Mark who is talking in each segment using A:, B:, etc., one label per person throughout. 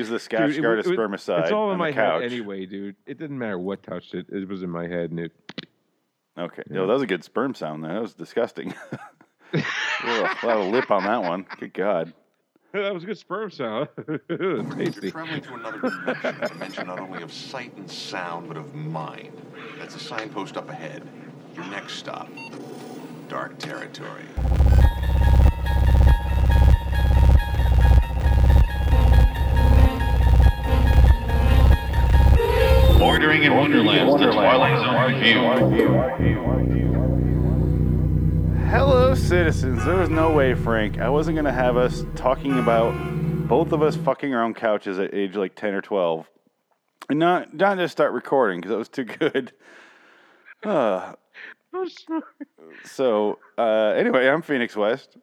A: use the Scotch
B: Dude, it
A: Guard
B: was-
A: of
B: it
A: spermicide
B: It's all
A: on
B: in my
A: couch.
B: head anyway, dude. It didn't matter what touched it. It was in my head, and it.
A: Okay.
B: Yeah.
A: Yo, that was a good sperm sound. There. That was disgusting. A lot of lip on that one. Good God.
B: that was a good sperm sound.
C: You're
B: Tasty.
C: traveling to another dimension, a dimension not only of sight and sound, but of mind. That's a signpost up ahead. Your next stop, dark territory.
D: Bordering in Wonderland, the Twilight Zone review.
A: Hello, citizens. There was no way, Frank. I wasn't going to have us talking about both of us fucking our own couches at age like 10 or 12. And not, not just start recording because that was too good. Uh,
B: I'm sorry.
A: so, uh, anyway, I'm Phoenix West.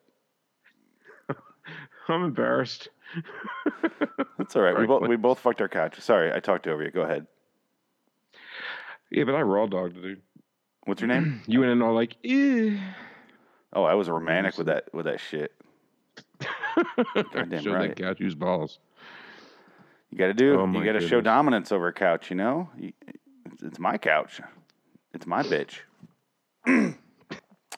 B: I'm embarrassed.
A: That's all right. We
B: Frank
A: both, we both fucked our couch. Sorry, I talked over you. Go ahead.
B: Yeah, but I raw dogged, dude.
A: What's your name?
B: You went in all like, eh.
A: Oh, I was romantic with that with that shit. Goddamn
B: Show
A: right.
B: that couch use balls.
A: You got to do.
B: Oh,
A: you got to show
B: goodness.
A: dominance over a couch. You know, You- it's, it's my couch. It's my bitch.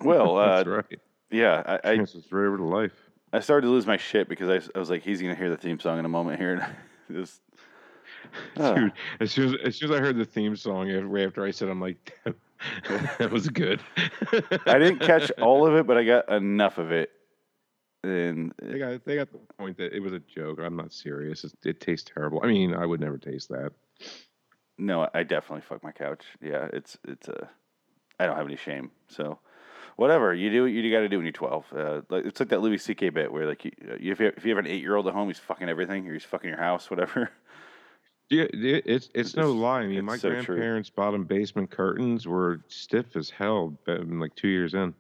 A: well, uh,
B: That's right.
A: yeah, I, I
B: over to life.
A: I started to lose my shit because I was like, he's gonna hear the theme song in a moment here. And just, uh,
B: Dude, as soon as, as soon as I heard the theme song right after I said, I'm like, that was good.
A: I didn't catch all of it, but I got enough of it. And
B: They got they got the point that it was a joke. I'm not serious. It, it tastes terrible. I mean, I would never taste that.
A: no, I definitely fuck my couch. Yeah, it's it's a. I don't have any shame. So, whatever you do, you got to do when you're 12. Uh, like, it's like that Louis C.K. bit where like you, if you if you have an eight year old at home, he's fucking everything, or he's fucking your house, whatever.
B: Yeah, it's it's no lie. I mean, my
A: so true.
B: grandparents' bottom basement curtains were stiff as hell. but, um, Like two years in.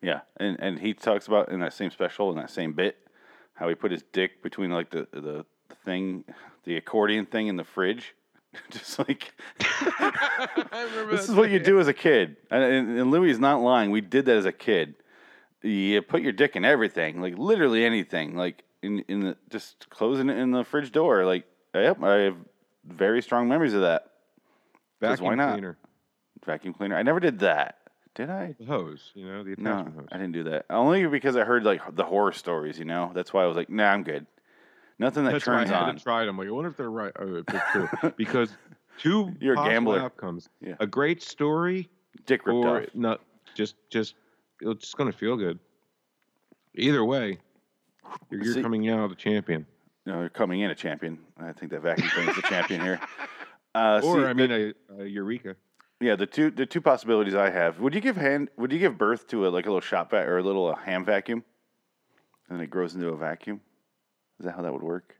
A: Yeah, and and he talks about in that same special in that same bit how he put his dick between like the the, the thing, the accordion thing in the fridge, just like this is what you do as a kid. And, and, and Louis is not lying. We did that as a kid. You put your dick in everything, like literally anything, like in in the just closing it in the fridge door. Like, yep, I have very strong memories of that.
B: Vacuum
A: why not?
B: cleaner,
A: Vacuum cleaner. I never did that. Did I?
B: the hose. You know, the
A: No,
B: hose.
A: I didn't do that. Only because I heard like the horror stories. You know, that's why I was like, nah, I'm good. Nothing that
B: That's why I
A: turns on.
B: try it. I'm like, I wonder if they're right. Oh, if they're true. because two
A: You're a
B: possible
A: gambler.
B: outcomes:
A: Yeah.
B: a great story,
A: Dick ripped
B: or
A: off.
B: not. Just, just, it's just gonna feel good. Either way, you're, you're
A: See-
B: coming out a champion.
A: No, you're coming in a champion. I think that vacuum thing is the champion here. Uh,
B: Or
A: see,
B: I mean, a, a eureka.
A: yeah, the two the two possibilities I have. Would you give hand? Would you give birth to a like a little shop vac or a little uh, ham vacuum, and it grows into a vacuum? Is that how that would work?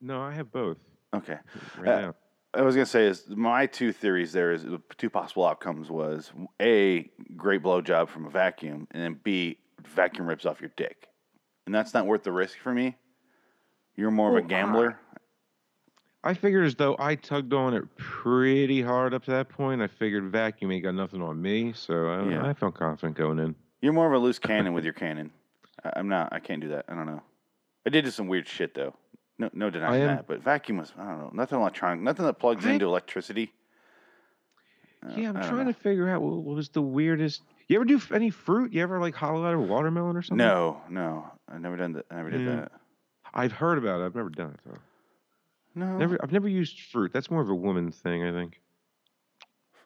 B: No, I have both
A: Okay.
B: right
A: Uh,
B: now.
A: I was gonna say is my two theories. There is two possible outcomes was a great blowjob from a vacuum, and then b vacuum rips off your dick, and that's not worth the risk for me. You're more of a gambler.
B: I figured as though I tugged on it pretty hard up to that point. I figured vacuum ain't got nothing on me, so I,
A: Yeah.
B: I felt confident going in.
A: You're more of a loose cannon with your cannon. I, I'm not. I can't do that. I don't know. I did do some weird shit though. No, no denying
B: am-
A: that. But vacuum was. I don't know. Nothing electronic. Nothing that plugs
B: I-
A: into electricity. Uh,
B: yeah, I'm trying
A: know.
B: to figure out what, what was the weirdest. You ever do any fruit? You ever like hollow out a watermelon or something?
A: No, no. I never done that. I never did
B: Yeah.
A: that.
B: I've heard about it. I've never done it though.
A: No.
B: Never. I've never used fruit. That's more of a woman thing, I think.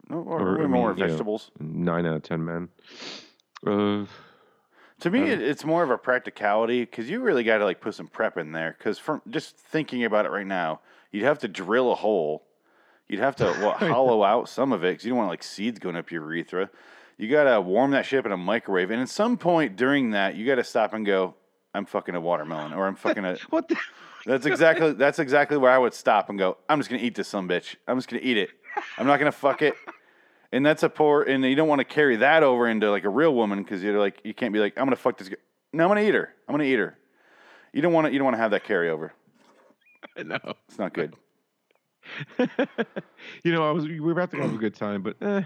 A: No, or,
B: or, I
A: or more
B: mean, you know,
A: vegetables.
B: Nine out of ten men. Uh,
A: To me, it, it's more of a practicality because you really got to like put some prep in there. Because from just thinking about it right now, you'd have to drill a hole. You'd have to hollow out some of it because you don't want like seeds going up your urethra. You got to warm that shit up in a microwave, and at some point during that, you got to stop and go, "I'm fucking a watermelon," or "I'm fucking a."
B: what the?
A: That's exactly that's exactly where I would stop and go. I'm just gonna eat this some bitch. I'm just gonna eat it. I'm not gonna fuck it. And that's a poor. And you don't want to carry that over into like a real woman because you're like you can't be like I'm gonna fuck this. Girl. No, I'm gonna eat her. I'm gonna eat her. You don't want to. You don't want to have that carryover.
B: no.
A: It's not good.
B: you know, I was we were about to have a good time, but eh,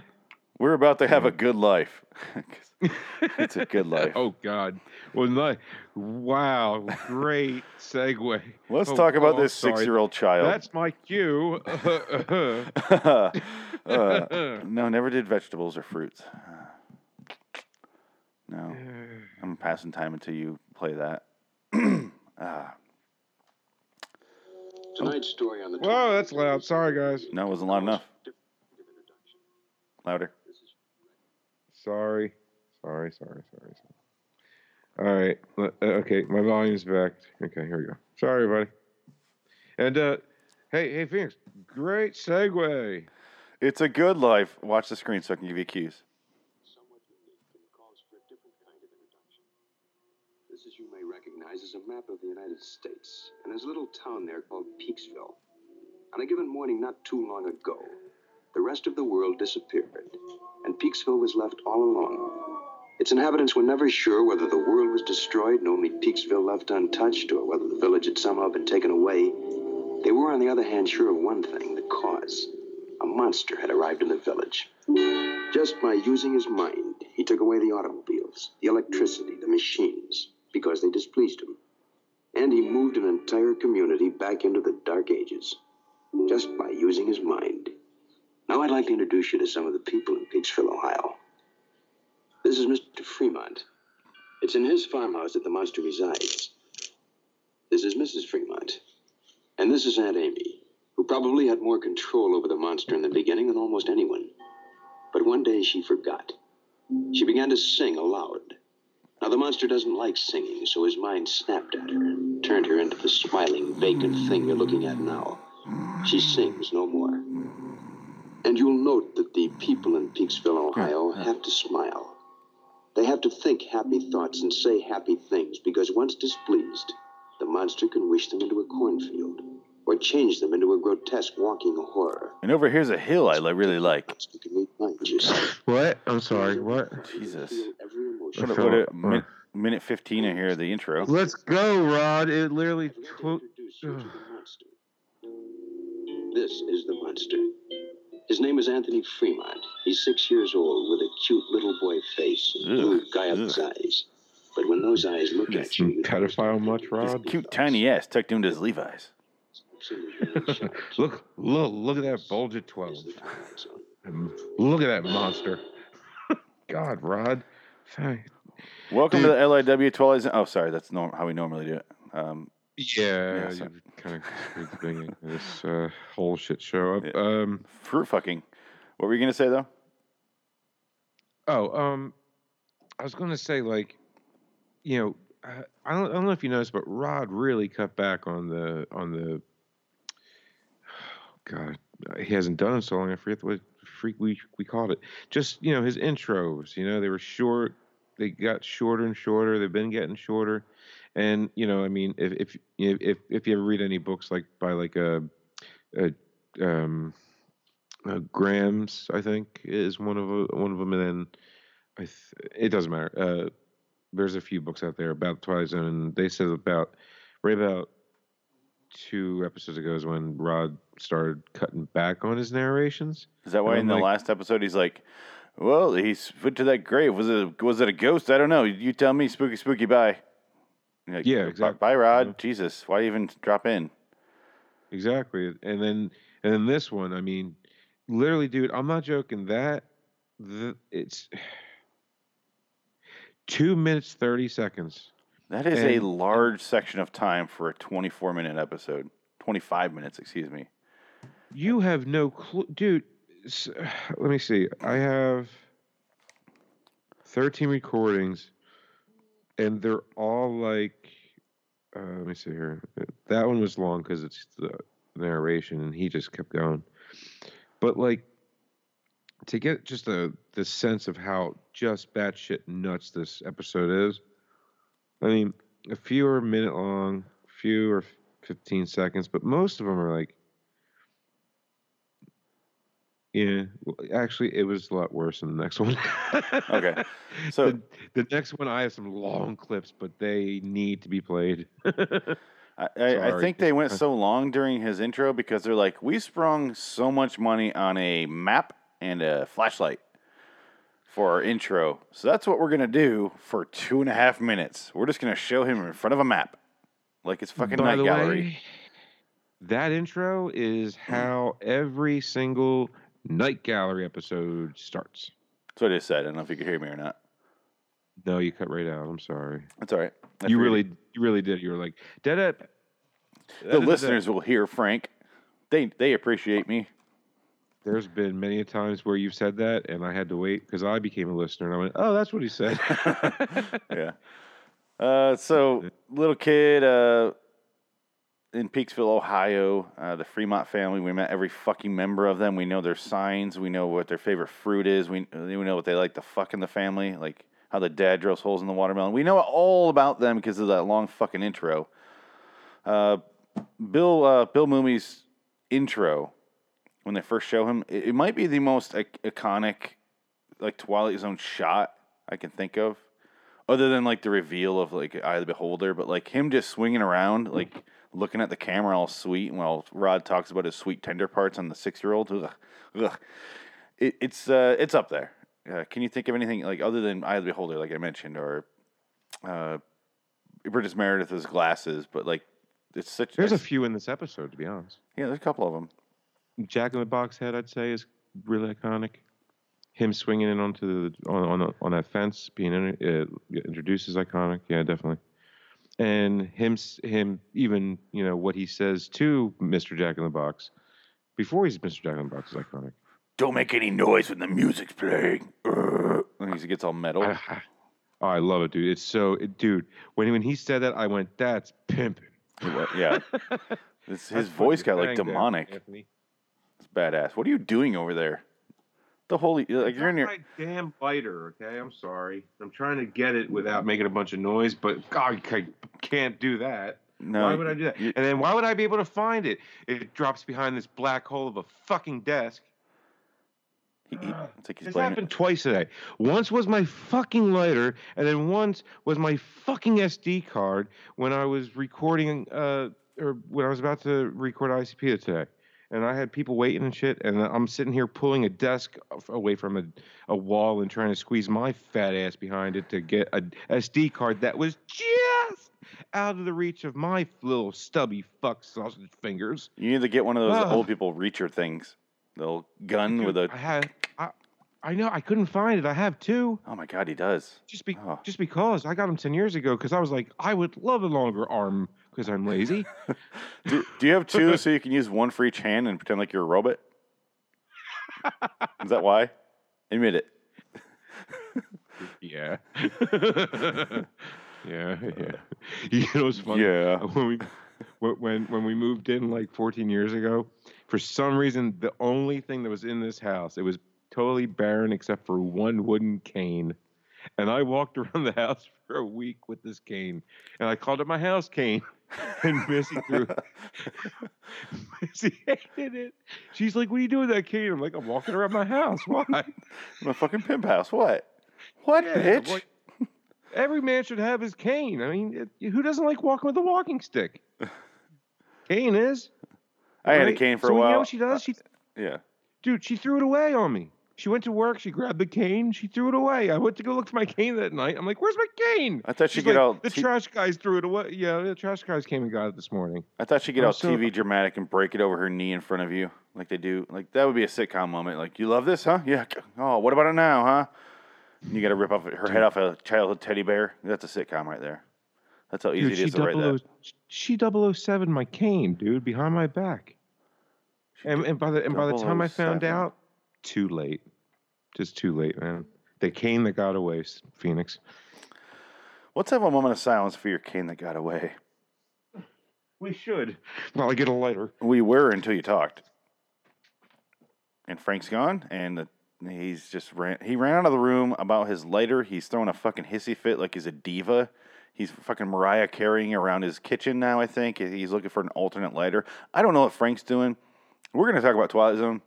A: We're about to have a good life. it's a good life.
B: Oh God! Well, no, wow, great segue.
A: Let's
B: Oh,
A: talk about
B: oh,
A: this
B: sorry.
A: six-year-old child.
B: That's my cue.
A: Uh, no, never did vegetables or fruits. No, I'm passing time until you play that. Ah,
E: Tonight's story on the
B: Whoa, that's loud. Sorry, guys.
A: no, it wasn't loud enough. Louder.
B: Sorry, sorry, sorry, sorry. sorry. All right. uh, Okay, my volume's back. Okay, here we go. Sorry, everybody. And uh, hey, hey, Phoenix, great segue.
A: It's a good life. Watch the screen so I can give you cues.
E: somewhat unique and calls for a different kind of introduction. This, as you may recognize, is a map of the United States, and there's a little town there called Peaksville. On a given morning not too long ago, the rest of the world disappeared, and Peaksville was left all alone. Its inhabitants were never sure whether the world was destroyed and only Peaksville left untouched, or whether the village had somehow been taken away. They were, on the other hand, sure of one thing the cause. A monster had arrived in the village. Just by using his mind, he took away the automobiles, the electricity, the machines, because they displeased him. And he moved an entire community back into the Dark Ages, just by using his mind. Now I'd like to introduce you to some of the people in Peaksville, Ohio. This is Mr. Fremont. It's in his farmhouse that the monster resides. This is Mrs. Fremont. And this is Aunt Amy, who probably had more control over the monster in the beginning than almost anyone. But one day she forgot. She began to sing aloud. Now, the monster doesn't like singing, so his mind snapped at her and turned her into the smiling, vacant thing you're looking at now. She sings no more. And you'll note that the mm-hmm. people in Peaksville, Ohio, have to smile. They have to think happy thoughts and say happy things because once displeased, the monster can wish them into a cornfield or change them into a grotesque walking horror.
A: And over here's a hill I li- really like.
E: You can remind yourself.
B: What? I'm sorry. What?
A: Jesus.
E: Feel every emotion.
A: What,
B: I
A: a- what a min- minute 15 in here, the intro.
B: Let's go, Rod. It literally.
E: I'd to
B: Tw-
E: you to the monster. This is the monster. His name is Anthony Fremont. He's six years old with a cute little boy face and blue
A: Ugh,
E: guileless
A: ugh.
E: eyes. But when those eyes look at you,
B: some
E: you
B: pedophile much,
A: His
B: Rod?
A: cute tiny ass tucked into his Levi's.
B: look, look, look at that bulge at twelve. Look at that monster. God, Rod. Thank-
A: Welcome
B: Dude.
A: to the LIW Twilight Zone. Oh, sorry, that's norm- how we normally do it. Um,
B: Yeah, you kind of the this uh, whole shit show up.
A: Yeah.
B: Um,
A: fruit fucking. What were you gonna say though?
B: oh, um, I was going to say like, you know, I, I don't, I don't know if you noticed, but Rod really cut back on the on the. God, he hasn't done it so long. I forget what freak we we called it. Just you know his intros. You know they were short. They got shorter and shorter. They've been getting shorter. And you know, I mean, if if you if if you ever read any books like by like a, a um, uh, Graham's, I think is one of a, one of them, and then I th- it doesn't matter. Uh, there's a few books out there about Twilight Zone, and they said about right about two episodes ago is when Rod started cutting back on his narrations.
A: Is that why
B: And
A: in the
B: like-
A: last episode he's like, "Well, he's put to that grave. Was it a, was it a ghost? I don't know. You tell me. Spooky, spooky. Bye." Like,
B: Yeah,
A: "Bye-
B: exactly.
A: Bye, Rod.
B: Yeah.
A: Jesus, why even drop in?
B: Exactly. And then and then this one, I mean, literally, dude, I'm not joking. That the, it's two minutes thirty seconds.
A: That is a large section of time for a 24 minute episode. 25 minutes, excuse me.
B: You have no clue, dude. s- Let me see. I have thirteen recordings, and they're all like. Uh, let me see here. That one was long because it's the narration, and he just kept going. But like, to get just a the sense of how just batshit nuts this episode is. I mean, a few are minute long, few are fifteen seconds, but most of them are like Yeah, well, actually, it was a lot worse than the next one.
A: Okay, so-
B: the, the next one, I have some long clips, but they need to be played.
A: I, I, I think they went so long during his intro because they're like, we sprung so much money on a map and a flashlight. for our intro. So that's what we're gonna do for two and a half minutes. We're just gonna show him in front of a map, like it's fucking
B: By
A: night gallery.
B: way, that intro is hmm. how every single night gallery episode starts.
A: That's what I just said. I don't know if you could hear me or not.
B: No, you cut right out. I'm sorry.
A: That's all right. I
B: you
A: figured
B: really, you really did. You were like dead at.
A: The listeners will hear Frank. They they appreciate me.
B: There's been many a times where you've said that, and I had to wait because I became a listener, and I went, "Oh, that's what he said."
A: yeah. Uh, so little kid uh, in Peaksville, Ohio, uh, the Fremont family. We met every fucking member of them. We know their signs. We know what their favorite fruit is. We we know what they like to fuck in the family, like how the dad drills holes in the watermelon. We know all about them because of that long fucking intro. Uh, Bill uh, Bill Mumy's intro when they first show him, it, it might be the most ic- iconic like Twilight Zone shot I can think of, other than like the reveal of like Eye of the Beholder. But like him just swinging around, like looking at the camera all sweet, while Rod talks about his sweet tender parts on the six year old. Ugh, ugh. It, it's uh, it's up there. Uh, can you think of anything like other than Eye of the Beholder, like I mentioned, or uh, Burgess Meredith's glasses? But like, it's such.
B: There's a few in this episode, to be honest.
A: yeah, there's a couple of them.
B: Jack in the Box head, I'd say, is really iconic. Him swinging in onto the on on, on that fence, being in, uh, introduced is iconic. Yeah, definitely. And him him even you know what he says to Mr. Jack in the Box before he's Mr. Jack in the Box is iconic.
A: Don't make any noise when the music's playing. Uh, and he gets all metal.
B: I, I- oh, I love it, dude. It's so, it, dude. When when he said that, I went, "That's pimping."
A: yeah, his voice got like demonic.
B: Anthony.
A: It's badass. What are you doing over there? The holy like you're in your
B: my damn lighter, okay? I'm sorry. I'm trying to get it without making a bunch of noise, but God, I can't do that.
A: no.
B: why would I do that?
A: you-
B: and then why would I be able to find it? It drops behind this black hole of a fucking desk.
A: he- he- it's like he's
B: This happened twice today. Once was my fucking lighter, and then once was my fucking SD card when I was recording, uh, or when I was about to record ICP today. And I had people waiting and shit, and I'm sitting here pulling a desk away from a, a wall and trying to squeeze my fat ass behind it to get a SD card that was just out of the reach of my little stubby fuck sausage fingers.
A: You need to get one of those
B: Ah.
A: old people reacher things. The little gun with a.
B: I had, I, I know I couldn't find it. I have two.
A: Oh my god, he does.
B: Just be,
A: Oh.
B: just because I got them ten years ago, because I was like, I would love a longer arm because I'm lazy.
A: Do, do you have two so you can use one for each hand and pretend like you're a robot? Is that why? Admit it.
B: yeah, yeah, yeah. You know what's funny?
A: Yeah.
B: When we, when when when we moved in like 14 years ago, for some reason, the only thing that was in this house, it was totally barren except for one wooden cane. And I walked around the house for a week with this cane, and I called it my house cane. And Missy threw, Missy hated it. She's like, "What are you doing with that cane?" I'm like, "I'm walking around my house. Why?"
A: My fucking pimp house. What? What,
B: Yeah,
A: bitch?
B: like, every man should have his cane. I mean, it, who doesn't like walking with a walking stick? Cane is.
A: I had a cane for
B: so
A: a while.
B: You know what she does? Uh, she,
A: yeah.
B: dude, she threw it away on me. She went to work. She grabbed the cane. She threw it away. I went to go look for my cane that night. I'm like, "Where's my cane?"
A: I thought she'd
B: She's
A: get
B: like,
A: all.
B: the
A: T-
B: trash guys threw it away. Yeah, the trash guys came and got it this morning.
A: I thought she'd get
B: I'm
A: all
B: so-
A: TV dramatic and break it over her knee in front of you, like they do. Like that would be a sitcom moment. Like, you love this, huh? Yeah. Oh, what about it now, huh? And you got to rip off her head off a childhood teddy bear. That's a sitcom right there. That's how easy
B: Dude,
A: it is
B: she
A: to write that.
B: 00 she 007 my cane, dude, behind my back. And, and by the and by the time I found
A: 007.
B: out, too late. Just too late, man. The cane that got away, Phoenix.
A: Let's have a moment of silence for your cane that got away.
B: We should. Well, I get a lighter.
A: We were until you talked. And Frank's gone, and the, he's just ran. He ran out of the room about his lighter. He's throwing a fucking hissy fit like he's a diva. He's fucking Mariah carrying around his kitchen now. I think he's looking for an alternate lighter. I don't know what Frank's doing. We're gonna talk about Twilight Zone.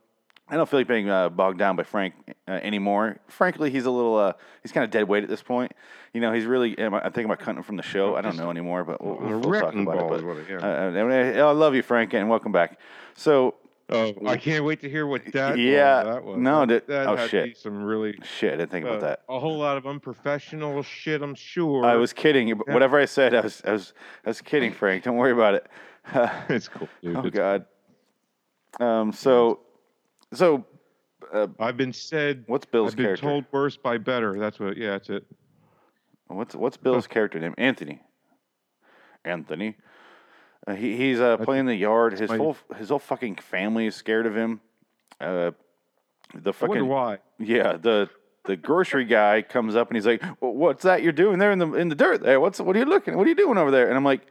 A: I don't feel like being uh, bogged down by Frank uh, anymore. Frankly, he's a little, uh, he's kind of dead weight at this point. You know, he's really, I- I'm thinking about cutting him from the show. I don't know anymore, but we'll, we'll, we'll talk about it. But,
B: what it- yeah.
A: uh, uh, I love you, Frank, and welcome back. So
B: Oh, I can't wait to hear what that.
A: Yeah,
B: that was.
A: no,
B: that,
A: that- oh, shit.
B: be some really
A: Shit, I didn't think about
B: uh,
A: that.
B: a whole lot of unprofessional shit. I'm sure.
A: I was kidding. Whatever I said, I was, I was, I was kidding, Frank. Don't worry about it.
B: it's cool. Dude.
A: oh
B: It's-
A: God. Um. So, so, uh,
B: I've been said.
A: what's Bill's
B: I've been
A: character?
B: told worse by better. That's what. Yeah, that's it.
A: What's what's Bill's character name? Anthony. Anthony. Uh, he he's uh, playing the yard. His
B: my-
A: whole his whole fucking family is scared of him. Uh, the
B: I
A: fucking
B: why.
A: yeah the the grocery guy comes up and he's like, "Wh- "What's that you're doing there in the in the dirt there? What's what are you looking? What are you doing over there?" And I'm like,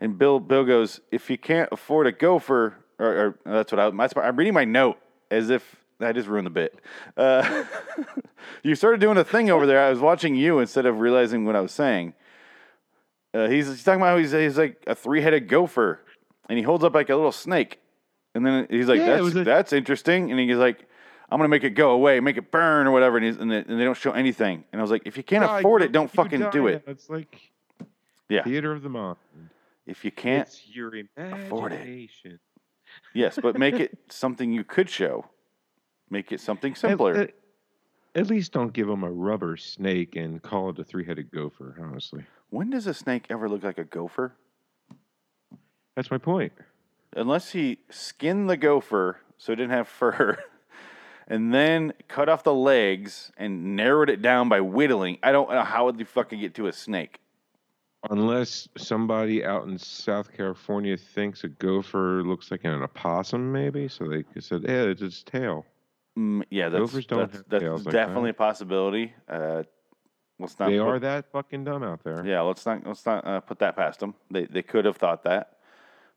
A: and Bill Bill goes, "If you can't afford a gopher, or, or that's what I that's what- I'm reading my note as if." I just ruined the bit. Uh, you started doing a thing over there. I was watching you instead of realizing what I was saying. Uh, he's, he's talking about how he's, he's like a three headed gopher, and he holds up like a little snake, and then he's like,
B: Yeah,
A: "That's
B: a-
A: that's interesting," and he's like, "I'm gonna make it go away, make it burn or whatever," and, he's, and, they, and they don't show anything. And I was like, "If you can't
B: God,
A: afford it, don't fucking do it.
B: It's like
A: Yeah.
B: theater of the mind.
A: If you can't,
B: it's your
A: afford it. Yes, but make it something you could show. Make it something
B: At-
A: simpler."
B: At, at least don't give them a rubber snake and call it a three-headed gopher. Honestly,
A: when does a snake ever look like a gopher?
B: that's my point.
A: unless he skinned the gopher so it didn't have fur, and then cut off the legs and narrowed it down by whittling, I don't know how would you fucking get to a snake.
B: Unless somebody out in South California thinks a gopher looks like an opossum, maybe, so they said, "Yeah, it's its tail."
A: Mm, yeah, that's
B: Gophers don't
A: that's,
B: have
A: that's
B: tails like
A: definitely
B: that.
A: a possibility. Uh, let's not.
B: they
A: put-
B: are that fucking dumb out there.
A: Yeah, let's not let's not uh, put that past them. They they could have thought that,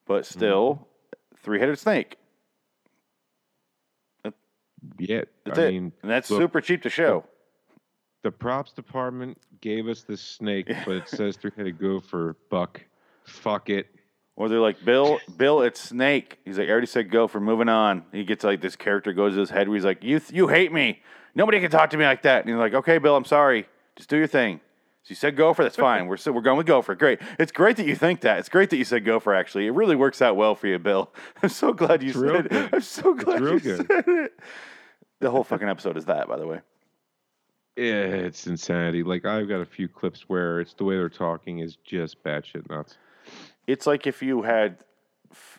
A: but still,
B: Mm-hmm.
A: three headed snake.
B: Yeah,
A: That's
B: I
A: it,
B: mean,
A: and that's
B: look,
A: super cheap to show.
B: The props department gave us the snake, but it says three-headed gopher. Buck, fuck it.
A: Or they're like, Bill, Bill, it's Snake. He's like, I already said go for moving on. He gets like this character goes to his head where he's like, you, you hate me. Nobody can talk to me like that. And he's like, okay, Bill, I'm sorry. Just do your thing. So you said gopher, that's fine. We're so we're going with gopher. Great. It's great that you think that. It's great that you said gopher. Actually, it really works out well for you, Bill. I'm so glad you
B: It's
A: said it.
B: good.
A: I'm so glad you
B: good.
A: said it. The whole fucking episode is that, by the way.
B: It's insanity. Like I've got a few clips where it's the way they're talking is just batshit nuts.
A: It's like if you had,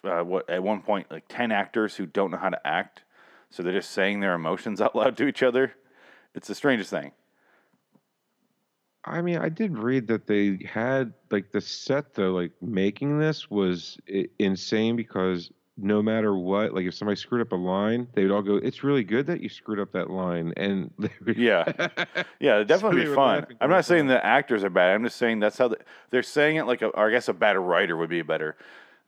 A: uh, what at one point, like ten actors who don't know how to act, so they're just saying their emotions out loud to each other. It's the strangest thing.
B: I mean, I did read that they had like the set though, like making this was insane because no matter what, like if somebody screwed up a line, they would all go, "It's really good that you screwed up that line," and would,
A: Yeah. Yeah, it'd definitely
B: they
A: be fun. I'm not saying the actors are bad. I'm just saying that's how the, they're saying it. Like, a, or I guess a better writer would be better.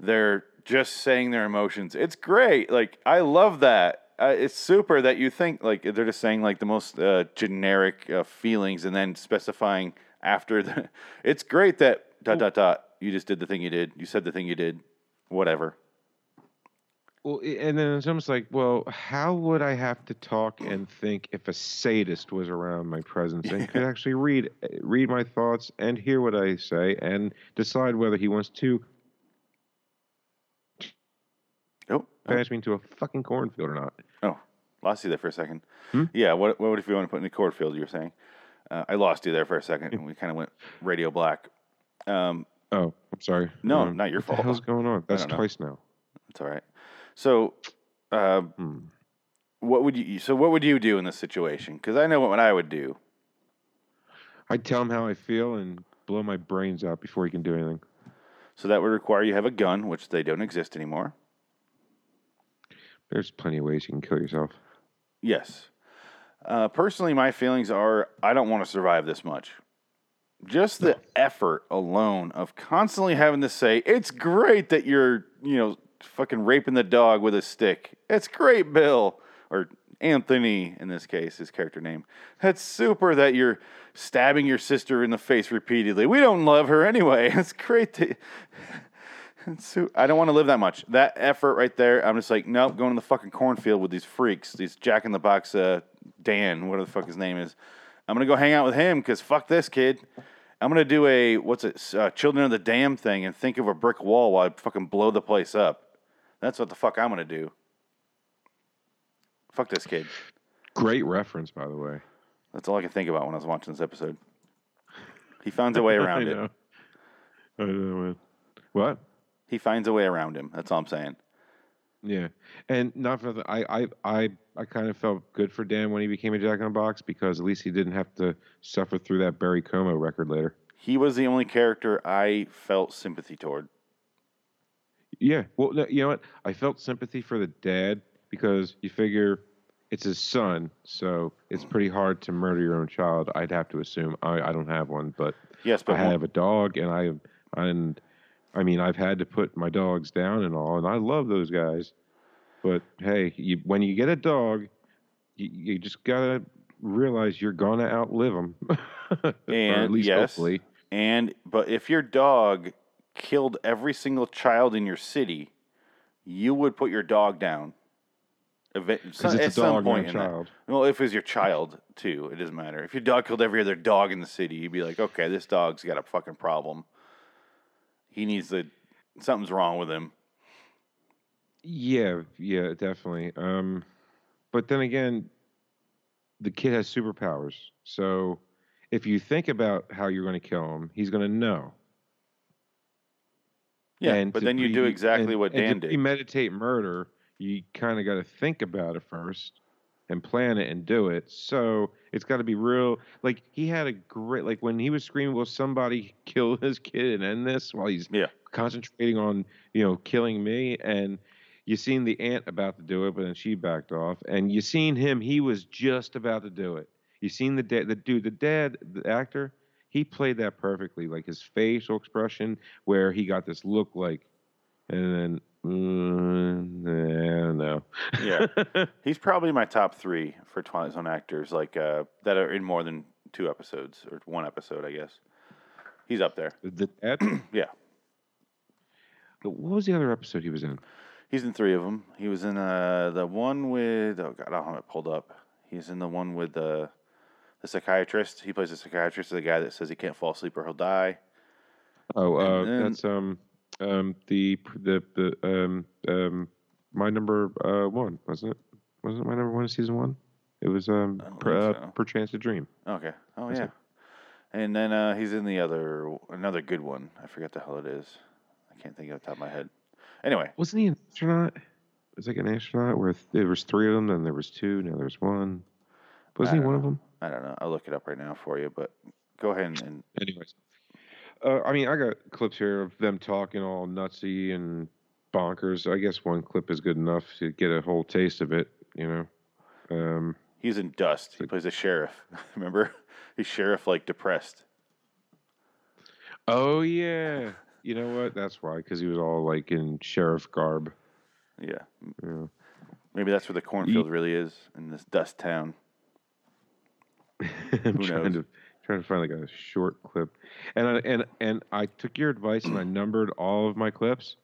A: They're just saying their emotions. It's great. Like, I love that. Uh, it's super that you think like they're just saying like the most uh, generic uh, feelings and then specifying after the. It's great that dot dot dot. You just did the thing you did. You said the thing you did. Whatever.
B: Well, and then it's almost like, well, how would I have to talk and think if a sadist was around my presence and could actually read read my thoughts and hear what I say and decide whether he wants to
A: Oh, oh,
B: pass me into a fucking cornfield or not?
A: oh, lost you there for a second.
B: Hmm?
A: Yeah. What What if you want to put in the cornfield? You were saying. Uh, I lost you there for a second, and we kind of went radio black. Um,
B: Oh, I'm sorry.
A: No,
B: Um,
A: not your
B: what
A: fault.
B: The hell's going on? That's twice now.
A: It's all right. So, uh,
B: Hmm.
A: what would you? So, what would you do in this situation? Because I know what I would do.
B: I'd tell him how I feel and blow my brains out before he can do anything.
A: So that would require you have a gun, which they don't exist anymore.
B: There's plenty of ways you can kill yourself.
A: Yes. Uh, personally, my feelings are I don't want to survive this much. Just the effort alone of constantly having to say, it's great that you're, you know, fucking raping the dog with a stick. It's great, Bill. Or Anthony, in this case, his character name. That's super that you're stabbing your sister in the face repeatedly. We don't love her anyway. It's great that. It's so, I don't want to live that much. That effort right there, I'm just like, nope, going to the fucking cornfield with these freaks, these Jack in the Box uh, Dan, whatever the fuck his name is. I'm gonna go hang out with him because fuck this kid. I'm gonna do a what's it, uh, Children of the Damned thing and think of a brick wall while I fucking blow the place up. That's what the fuck I'm gonna do. Fuck this kid.
B: Great reference, by the way.
A: That's all I could think about when I was watching this episode. He finds a way around it.
B: I know. man. What?
A: He finds a way around him. That's all I'm saying.
B: Yeah, and not for the I I I I kind of felt good for Dan when he became a Jack in the Box because at least he didn't have to suffer through that Perry Como record later.
A: He was the only character I felt sympathy toward.
B: Yeah, well, you know what? I felt sympathy for the dad because you figure it's his son, so it's pretty hard to murder your own child. I'd have to assume. I I don't have one, but
A: Yes, but
B: I have a dog, and I and I mean I've had to put my dogs down and all, and I love those guys. But hey, you, when you get a dog, you, you just gotta realize you're gonna outlive them, or
A: And
B: at least
A: yes,
B: hopefully.
A: and but if your dog killed every single child in your city, you would put your dog down.
B: Because
A: at
B: it's a
A: some
B: dog,
A: point in that. Well, if it was your child too, it doesn't matter. If your dog killed every other dog in the city, you'd be like, okay, this dog's got a fucking problem. He needs to. Something's wrong with him.
B: Yeah, yeah, definitely. Um, but then again, the kid has superpowers. So if you think about how you're going to kill him, he's going to know.
A: Yeah,
B: And
A: but then you do exactly
B: and-
A: what
B: and
A: Dan
B: to
A: did.
B: premeditate murder, you kind of got to think about it first and plan it and do it. So it's got to be real. Like he had a great like when he was screaming, "Will somebody kill his kid and end this?" While he's
A: Yeah.
B: concentrating on you know killing me and. You seen the aunt about to do it, but then she backed off. And you seen him; he was just about to do it. You seen the dad, the dude, the dad, the actor. He played that perfectly, like his facial expression, where he got this look like, and then, mm, I don't know.
A: Yeah. He's probably my top three for Twilight Zone actors, like uh, that are in more than two episodes or one episode, I guess. He's up there.
B: the.
A: Yeah,
B: what was the other episode he was in?
A: he's in three of them. He was in uh, the one with oh god, I don't have it pulled up. He's in the one with the the psychiatrist. He plays the psychiatrist, of the guy that says he can't fall asleep or he'll die.
B: Oh, uh,
A: then-
B: that's um, um, the the the um um, my number uh one wasn't it? Wasn't it my number one in season one? It was um,
A: I don't
B: per, uh, perchance to dream.
A: Okay. Oh
B: That's
A: yeah.
B: it.
A: And then uh, he's in the other another good one. I forget the hell it is. I can't think of the top of my head. Anyway,
B: Wasn't he an astronaut? Was like an astronaut where th- there was three of them, then there was two, now there's one. Wasn't he one of them?
A: I don't know. I'll look it up right now for you. But go ahead and, and
B: Anyways, uh, I mean, I got clips here of them talking all nutsy and bonkers. I guess one clip is good enough to get a whole taste of it. You know, um,
A: he's in Dust. He plays a sheriff. Remember? He's sheriff like depressed.
B: oh yeah, you know what? That's why, because he was all like in sheriff garb.
A: Yeah.
B: Yeah.
A: Maybe that's where the cornfield really is in this dust town.
B: I'm trying
A: knows?
B: to trying to find like a short clip, and I, and and I took your advice and I numbered all of my clips.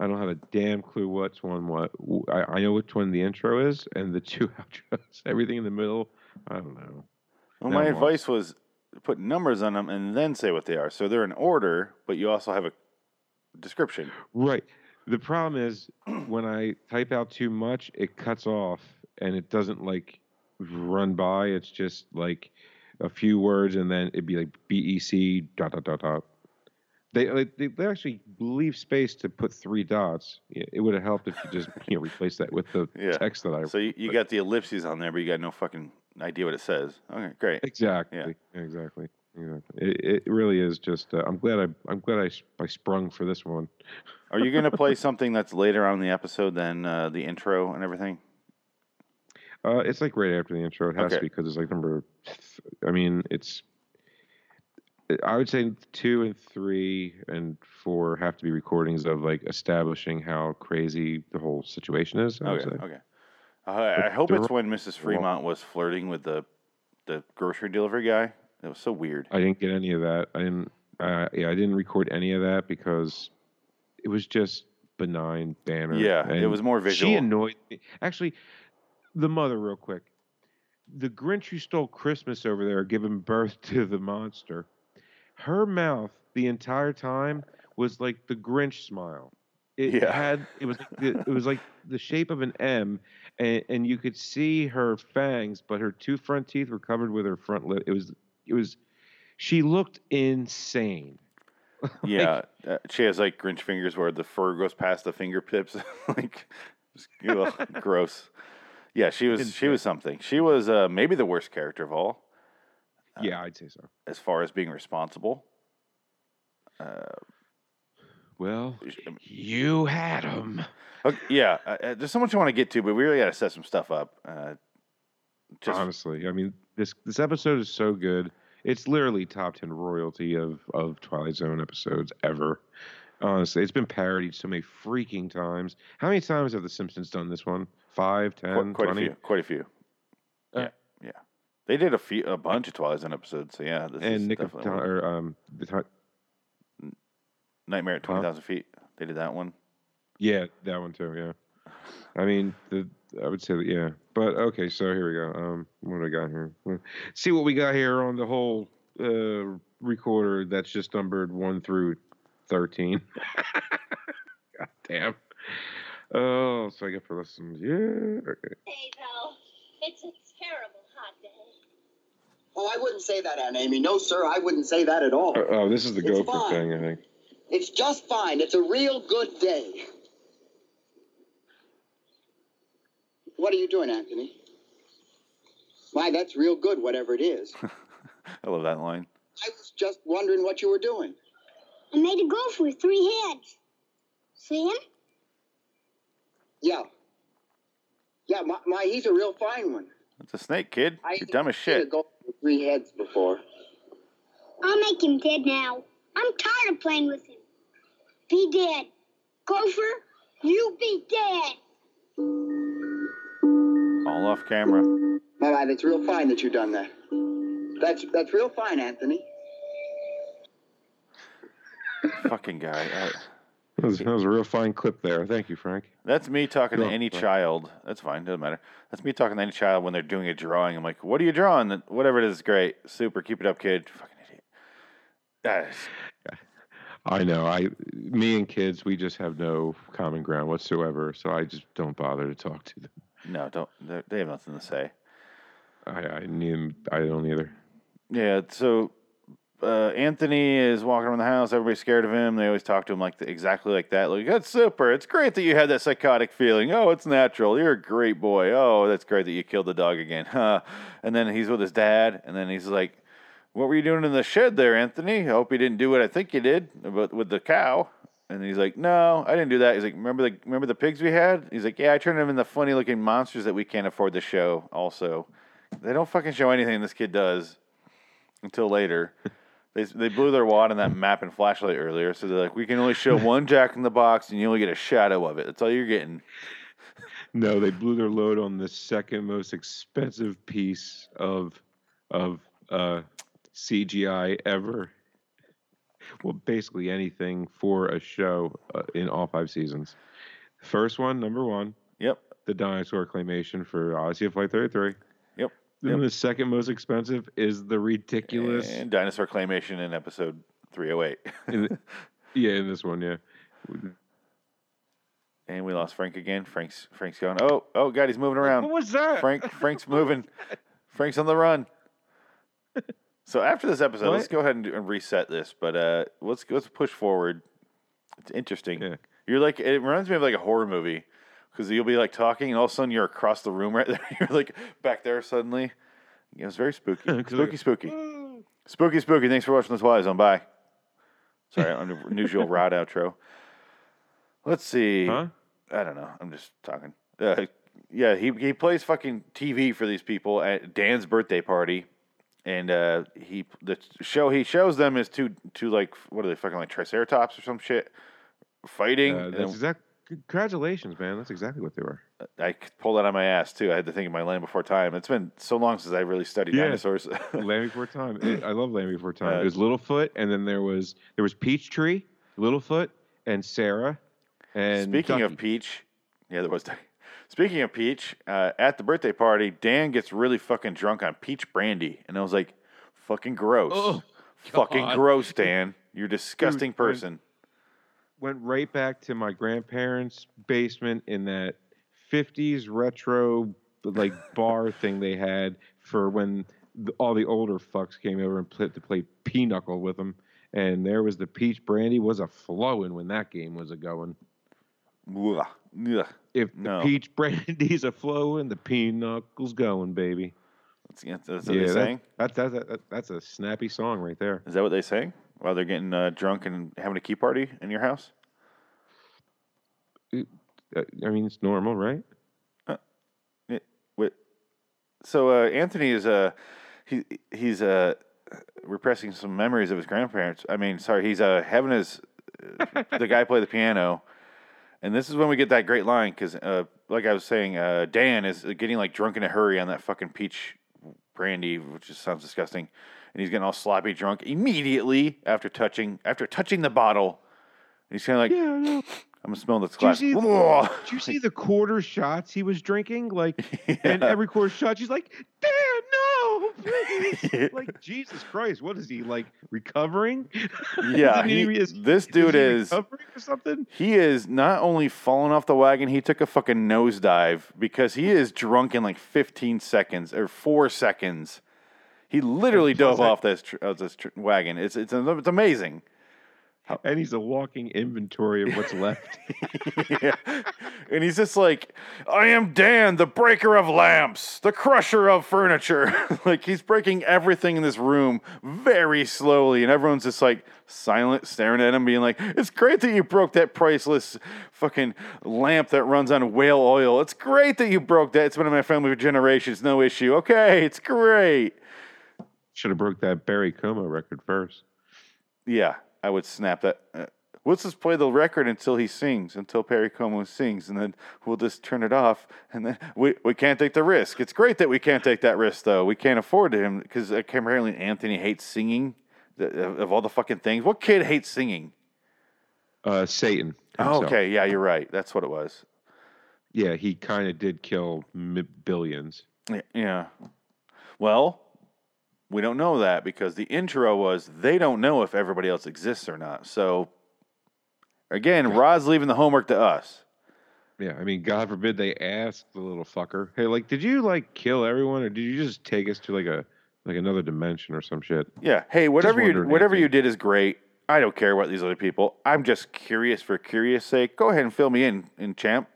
B: I don't have a damn clue what's one what. I, I know which one the intro is and the two outros. Everything in the middle, I don't know.
A: Well,
B: Now
A: my advice was put numbers on them and then say what they are. So they're in order, but you also have a description.
B: Right. The problem is when I type out too much, it cuts off and it doesn't like run by. It's just like a few words and then it'd be like BEC dot dot dot dot. They like, they, they actually leave space to put three dots. It would have helped if you just you know replace that with the
A: Yeah.
B: text that I
A: So you, you got the ellipses on there, but you got no fucking idea what it says. Okay, great.
B: exactly exactly exactly. It, it really is just. Uh, I'm glad I I'm glad I. I sprung for this one.
A: Are you going to play something that's later on in the episode than uh, the intro and everything?
B: Uh, it's like right after the intro. It has to be because it's like number. th- I mean, it's. I would say two and three and four have to be recordings of like establishing how crazy the whole situation is. I
A: Okay, okay. Uh, I hope it's when Mrs. Fremont was flirting with the the grocery delivery guy. It was so weird.
B: I didn't get any of that. I didn't. Uh, yeah, I didn't record any of that because it was just benign banner.
A: Yeah, it was more visual.
B: She annoyed me. Actually, the mother, real quick. The Grinch who stole Christmas over there, giving birth to the monster. Her mouth the entire time was like the Grinch smile. It
A: Yeah.
B: had it was like the, it was like the shape of an M, and, and you could see her fangs, but her two front teeth were covered with her front lip. It was it was she looked insane.
A: Yeah, uh, she has like Grinch fingers where the fur goes past the fingertips, like just, ugh, gross. Yeah, she was she was something. She was uh, maybe the worst character of all,
B: Yeah, I'd say so.
A: as far as being responsible.
B: Well, you had him.
A: Okay, yeah, uh, uh, there's so much I want to get to, but we really got to set some stuff up. Uh, just
B: Honestly, I mean this this episode is so good. It's literally top ten royalty of of Twilight Zone episodes ever. Honestly, it's been parodied so many freaking times. How many times have The Simpsons done this one? Five,
A: qu-
B: ten,
A: quite
B: twenty?
A: a few, quite a few.
B: Uh,
A: yeah, yeah. They did a few, a bunch of Twilight Zone episodes. So yeah, this is
B: And Nick of
A: definitely
B: Time,
A: one.
B: or um, the time,
A: Nightmare at
B: Huh?
A: Twenty Thousand Feet. They did that one.
B: yeah, that one too. Yeah, I mean, the I would say that yeah. But okay, so here we go. Um, what do I got here? Well, See what we got here on the whole uh recorder that's just numbered one through thirteen. God damn. Oh, so I get for listens. Yeah. Okay.
F: Hey, though, it's a terrible hot day.
G: Oh, I wouldn't say that, Aunt Amy. No, sir, I wouldn't say that at all.
B: Uh, oh, this is the
G: It's
B: gopher
G: fine.
B: thing, I think.
G: It's just fine. It's a real good day. What are you doing, Anthony? Why, that's real good, whatever it is.
A: I love that line.
G: I was just wondering what you were doing.
F: I made a gopher with three heads. See him?
G: Yeah. Yeah, my, my he's a real fine one.
A: It's a snake, kid.
G: I
A: You're dumb as
G: seen a
A: shit.
G: gopher with three heads before.
F: I'll make him dead now. I'm tired of playing with him. Be dead. Gopher, you be dead.
A: All off camera.
G: My, my, that's real fine that you done that. That's that's real fine, Anthony.
A: Fucking guy. Uh,
B: That was, that was a real fine clip there. Thank you, Frank.
A: that's me talking to any
B: right.
A: child. That's fine. Doesn't matter. That's me talking to any child when they're doing a drawing. I'm like, what are you drawing? Whatever it is, great. Super. Keep it up, kid. Fucking idiot. Ah,
B: I know. I, me and kids, we just have no common ground whatsoever. So I just don't bother to talk to them.
A: no, don't. they- They have nothing to say.
B: I, I need. I don't either.
A: Yeah, so uh, Anthony is walking around the house. Everybody's scared of him. They always talk to him like exactly like that. Like, that's super. It's great that you had that psychotic feeling. Oh, it's natural. You're a great boy. Oh, that's great that you killed the dog again. And then he's with his dad, and then he's like, "What were you doing in the shed there, Anthony? I hope you didn't do what I think you did, but with the cow." And he's like, "No, I didn't do that." He's like, "Remember the remember the pigs we had?" He's like, "Yeah, I turned them into funny looking monsters that we can't afford to show." Also, they don't fucking show anything this kid does until later. They, they blew their wad on that map and flashlight earlier, so they're like, we can only show one Jack in the Box, and you only get a shadow of it. That's all you're getting.
B: No, they blew their load on the second most expensive piece of of uh, CGI ever. Well, basically anything for a show uh, in all five seasons. First one, number one,
A: Yep.
B: the dinosaur claymation for Odyssey of Flight 33. Then
A: Yep.
B: the second most expensive is the ridiculous.
A: And dinosaur claymation in episode 308.
B: in the- yeah, in this one, yeah.
A: and we lost Frank again. Frank's Frank's going. Oh, oh God, he's moving around.
B: What was that?
A: Frank Frank's moving. Frank's on the run. So after this episode, let's go ahead and, do, and reset this. But uh, let's let's push forward. It's interesting.
B: Yeah.
A: You're like it reminds me of like a horror movie because you'll be like talking and all of a sudden you're across the room right there. You're like back there suddenly. It was very spooky. spooky, spooky, spooky, spooky. Thanks for watching the Twilight Zone. Bye. Sorry, unusual rod outro. Let's see.
B: Huh?
A: I don't know. I'm just talking. Uh, yeah, he he plays fucking TV for these people at Dan's birthday party, and uh, he the show he shows them is two two like what are they fucking like Triceratops or some shit fighting.
B: Uh, that's exact. Congratulations, man. That's exactly what they were.
A: I pulled that out of my ass too. I had to think of my land before time. It's been so long since I really studied
B: Yeah.
A: dinosaurs.
B: Land Before Time. It- I love Land Before Time.
A: Uh,
B: it was Littlefoot, and then there was there was Peachtree, Littlefoot, and Cera. And
A: Speaking of Peach, yeah, there was. Speaking of Peach, uh, at the birthday party, Dan gets really fucking drunk on peach brandy, and I was like, "Fucking gross,
B: Oh,
A: fucking gross, Dan. You're a disgusting
B: Dude,
A: person."
B: Went right back to my grandparents' basement in that 50s retro like bar thing they had for when the, all the older fucks came over and played to play pinochle with them. And there was the peach brandy was a flowing when that game was a going. If
A: No.
B: the peach brandy's a flowing, the pinochle's going, baby.
A: That's, that's, that's what they're
B: that-
A: saying.
B: That, that, that, that's a snappy song right there.
A: Is that what they saying? While they're getting uh, drunk and having a key party in your house?
B: Uh, I mean, it's normal, right?
A: It, wait. So uh, Anthony is uh, he he's uh, repressing some memories of his grandparents. I mean, sorry, he's uh, having his uh, the guy play the piano, and this is when we get that great line because, uh, like I was saying, uh, Dan is getting like drunk in a hurry on that fucking peach brandy, which just sounds disgusting, and he's getting all sloppy drunk immediately after touching after touching the bottle. And he's kind of like,
B: Yeah.
A: I'm gonna smell this
B: Did you
A: glass.
B: see? Did you see the quarter shots he was drinking? Like, and every quarter shot, she's like, "Dan, no, please!" like, Jesus Christ, what is he like recovering?
A: Yeah,
B: Isn't
A: he-
B: is-
A: this dude
B: he
A: is-
B: recovering or something.
A: He is not only falling off the wagon, he took a fucking nosedive because he is drunk in like 15 seconds or four seconds. He literally dove off this tr- uh, this tr- wagon. It's it's it's amazing.
B: And he's a walking inventory of what's left.
A: yeah. And he's just like, I am Dan, the breaker of lamps, the crusher of furniture. like he's breaking everything in this room very slowly, and everyone's just like silent, staring at him, being like, It's great that you broke that priceless fucking lamp that runs on whale oil. It's great that you broke that. It's been in my family for generations, no issue. Okay, it's great.
B: Should have broke that Perry Como record first.
A: Yeah, I would snap that. Uh, let's just play the record until he sings, until Perry Como sings, and then we'll just turn it off. And then we, we can't take the risk. It's great that we can't take that risk, though. We can't afford him because apparently Anthony hates singing. Of all the fucking things, what kid hates singing?
B: Uh, Satan. Himself.
A: okay, yeah, you're right. That's what it was.
B: Yeah, he kind of did kill billions.
A: Yeah. Well, we don't know that because the intro was they don't know if everybody else exists or not. So, again, Rod's leaving the homework to us.
B: Yeah, I mean, God forbid they ask the little fucker, "Hey, like, did you like kill everyone, or did you just take us to like a like another dimension or some shit?"
A: Yeah. Hey, whatever you whatever you did is great. I don't care about these other people. I'm just curious for curious sake. Go ahead and fill me in, in champ.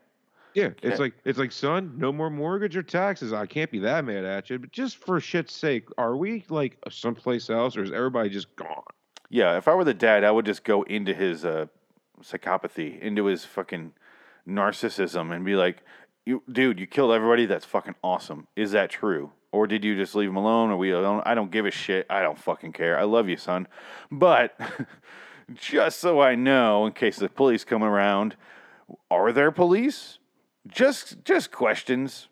B: Yeah, it's like it's like, son, no more mortgage or taxes. I can't be that mad at you, but just for shit's sake, are we like someplace else, or is everybody just gone?
A: Yeah, if I were the dad, I would just go into his uh, psychopathy, into his fucking narcissism, and be like, "You, dude, you killed everybody. That's fucking awesome. Is that true? Or did you just leave him alone? Or we alone? I don't give a shit. I don't fucking care. I love you, son. But just so I know, in case the police come around, are there police? Just, just questions.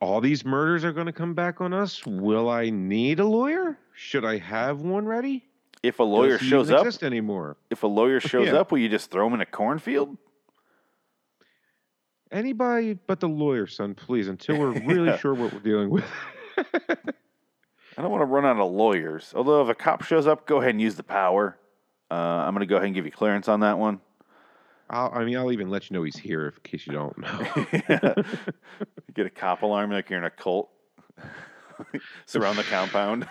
B: All these murders are going to come back on us. Will I need a lawyer? Should I have one ready?
A: If a lawyer
B: Does
A: shows up,
B: anymore?
A: if a lawyer shows
B: Yeah.
A: up, will you just throw him in a cornfield?
B: Anybody but the lawyer, son, please, until we're really
A: Yeah.
B: sure what we're dealing with.
A: I don't want to run out of lawyers. Although if a cop shows up, go ahead and use the power. Uh, I'm going to go ahead and give you clearance on that one.
B: I'll, I mean, I'll even let you know he's here in case you don't know.
A: Get a cop alarm like you're in a cult. Surround the compound.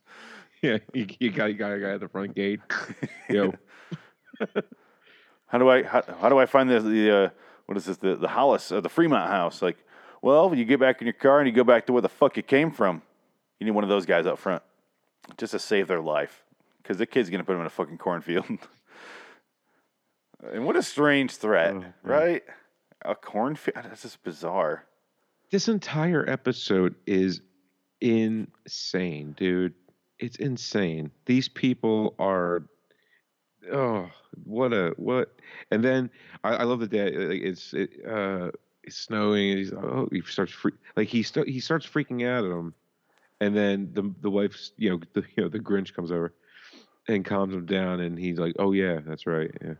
B: yeah, you, you got you got a guy at the front gate. Yo,
A: How do I how, how do I find the the uh, what is this the the Hollis or the Fremont house? Like, well, you get back in your car and you go back to where the fuck you came from. You need one of those guys up front just to save their life because the kid's gonna put them in a fucking cornfield. And what a strange threat,
B: Oh,
A: right? A cornfield. That's just bizarre.
B: this entire episode is insane, dude. It's insane. These people are. Oh, what a what! And then I, I love the day. Like it's it, uh, it's snowing. And he's oh, he starts free, like he st- he starts freaking out at him, and then the the wife's you know the you know the Grinch comes over and calms him down, and he's like, oh yeah, that's right, yeah.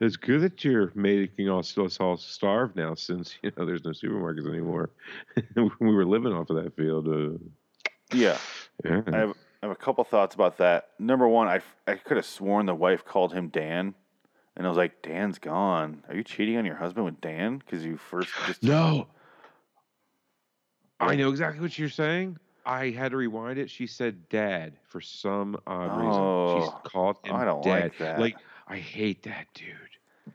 B: It's good that you're making us us all starve now, since you know there's no supermarkets anymore. we were living off of that field. Uh,
A: Yeah.
B: yeah.
A: I have, I have a couple thoughts about that. Number one, I, I could have sworn the wife called him Dan, And I was like, Dan's gone. Are you cheating on your husband with Dan? Because you first just
B: No. I know exactly what you're saying. I had to rewind it. She said dad for some odd reason.
A: Oh,
B: She's called him
A: I don't
B: dad.
A: like that.
B: Like I hate that dude.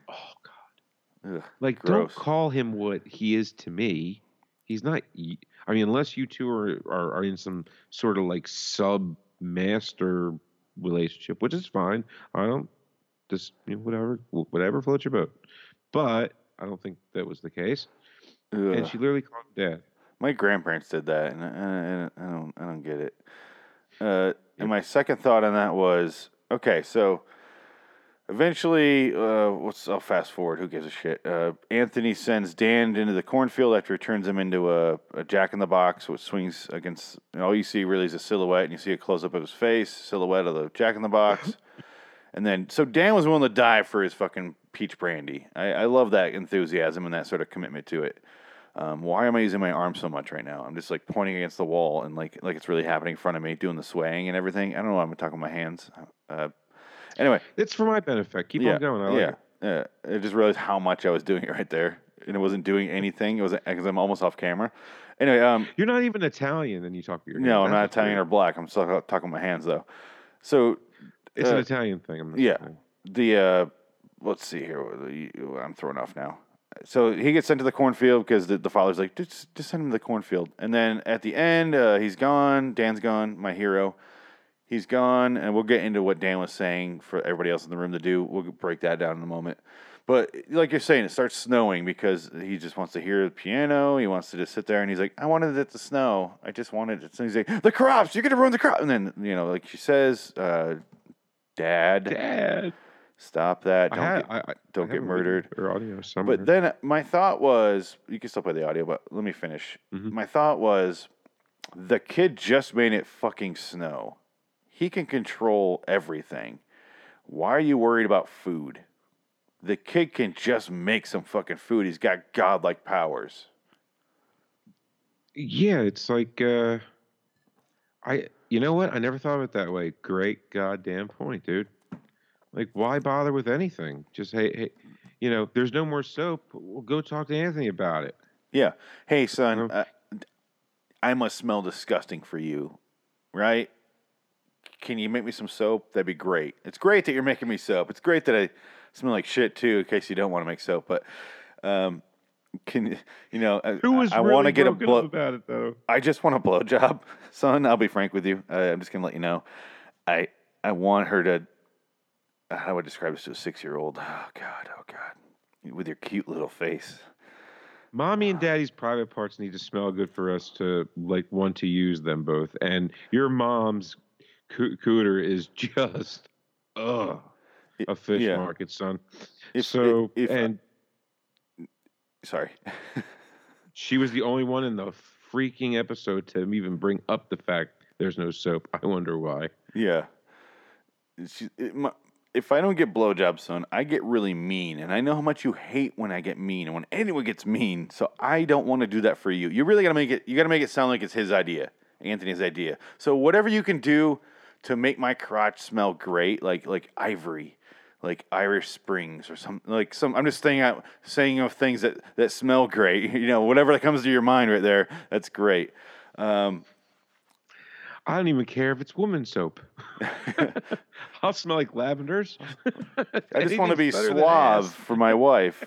B: Oh god.
A: Ugh,
B: Like
A: Gross.
B: don't call him what he is to me. He's not I mean unless you two are are, are in some sort of like sub master relationship, which is fine. I don't just you know, whatever whatever floats your boat. But I don't think that was the case. And she literally called him dad.
A: My grandparents did that, and I, I, I don't, I don't get it. Uh, and my second thought on that was, okay, so eventually, uh, what's? I'll fast forward. Who gives a shit? Uh, Anthony sends Dan into the cornfield after he turns him into a, a Jack in the Box, which swings against. And all you see really is a silhouette, and you see a close up of his face, silhouette of the Jack in the Box. And then, so Dan was willing to die for his fucking peach brandy. I, I love that enthusiasm and that sort of commitment to it. Um, why am I using my arm so much right now? I'm just like pointing against the wall and like like it's really happening in front of me, doing the swaying and everything. I don't know. why I'm talking with my hands. Uh, anyway,
B: It's for my benefit. Keep
A: yeah,
B: on going. I like
A: yeah,
B: it.
A: yeah. I just realized how much I was doing it right there, and it wasn't doing anything. It was because I'm almost off camera. Anyway, um,
B: You're not even Italian, and you talk with your
A: no,
B: hands.
A: I'm not
B: That's
A: Italian or black. I'm still talking with my hands though. So
B: It's
A: uh,
B: an Italian thing. I'm
A: yeah.
B: saying.
A: the uh, let's see here. I'm throwing off now. So he gets sent to the cornfield because the, the father's like, just, just send him to the cornfield. And then at the end, uh, he's gone. Dan's gone. My hero. He's gone, and we'll get into what Dan was saying for everybody else in the room to do. We'll break that down in a moment. But like you're saying, it starts snowing because he just wants to hear the piano. He wants to just sit there, and he's like, "I wanted it to snow. I just wanted it." So he's like, "The crops! You're gonna ruin the crop!" And then you know, like she says, uh, "Dad,
B: Dad.
A: stop that! Don't
B: had-
A: get,
B: I- I-
A: don't
B: I
A: get murdered."
B: Or audio somewhere.
A: But then my thought was, you can still play the audio, but let me finish.
B: Mhm.
A: My thought was, the kid just made it fucking snow. He can control everything. Why are you worried about food? The kid can just make some fucking food. He's got godlike powers.
B: yeah, it's like uh, I. You know what? I never thought of it that way. Great goddamn point, dude. Like, why bother with anything? Just hey, hey, you know, there's no more soap. Well, go talk to Anthony about it.
A: Yeah. Hey, son, uh, I must smell disgusting for you, right? Can you make me some soap? That'd be great. It's great that you're making me soap. It's great that I smell like shit too, in case you don't want to make soap. But um, can you, you know, I,
B: Who was
A: I,
B: really
A: want to get a blow.
B: about it though?
A: I just want a blowjob, son. I'll be frank with you. Uh, I'm just gonna let you know. I I want her to. How would I describe this to a six year old? Oh God, oh God, with your cute little face.
B: Mommy and daddy's private parts need to smell good for us to like want to use them both. And your mom's cooter is just ugh a fish
A: yeah.
B: market, son.
A: If-
B: so
A: if- if-
B: and
A: Sorry.
B: she was the only one in the freaking episode to even bring up the fact there's no soap. I wonder why.
A: Yeah. She, it, my, if I don't get blowjobs, son, I get really mean, and I know how much you hate when I get mean and when anyone gets mean. So I don't want to do that for you. You really gotta make it. You gotta make it sound like it's his idea, Anthony's idea. So whatever you can do to make my crotch smell great, like like ivory, like Irish Springs or some like some. I'm just saying out saying of things that that smell great. You know, whatever that comes to your mind right there. That's great. Um,
B: I don't even care if it's woman soap. I'll smell like lavenders.
A: I just want to be
B: Anything's better than
A: suave for my wife.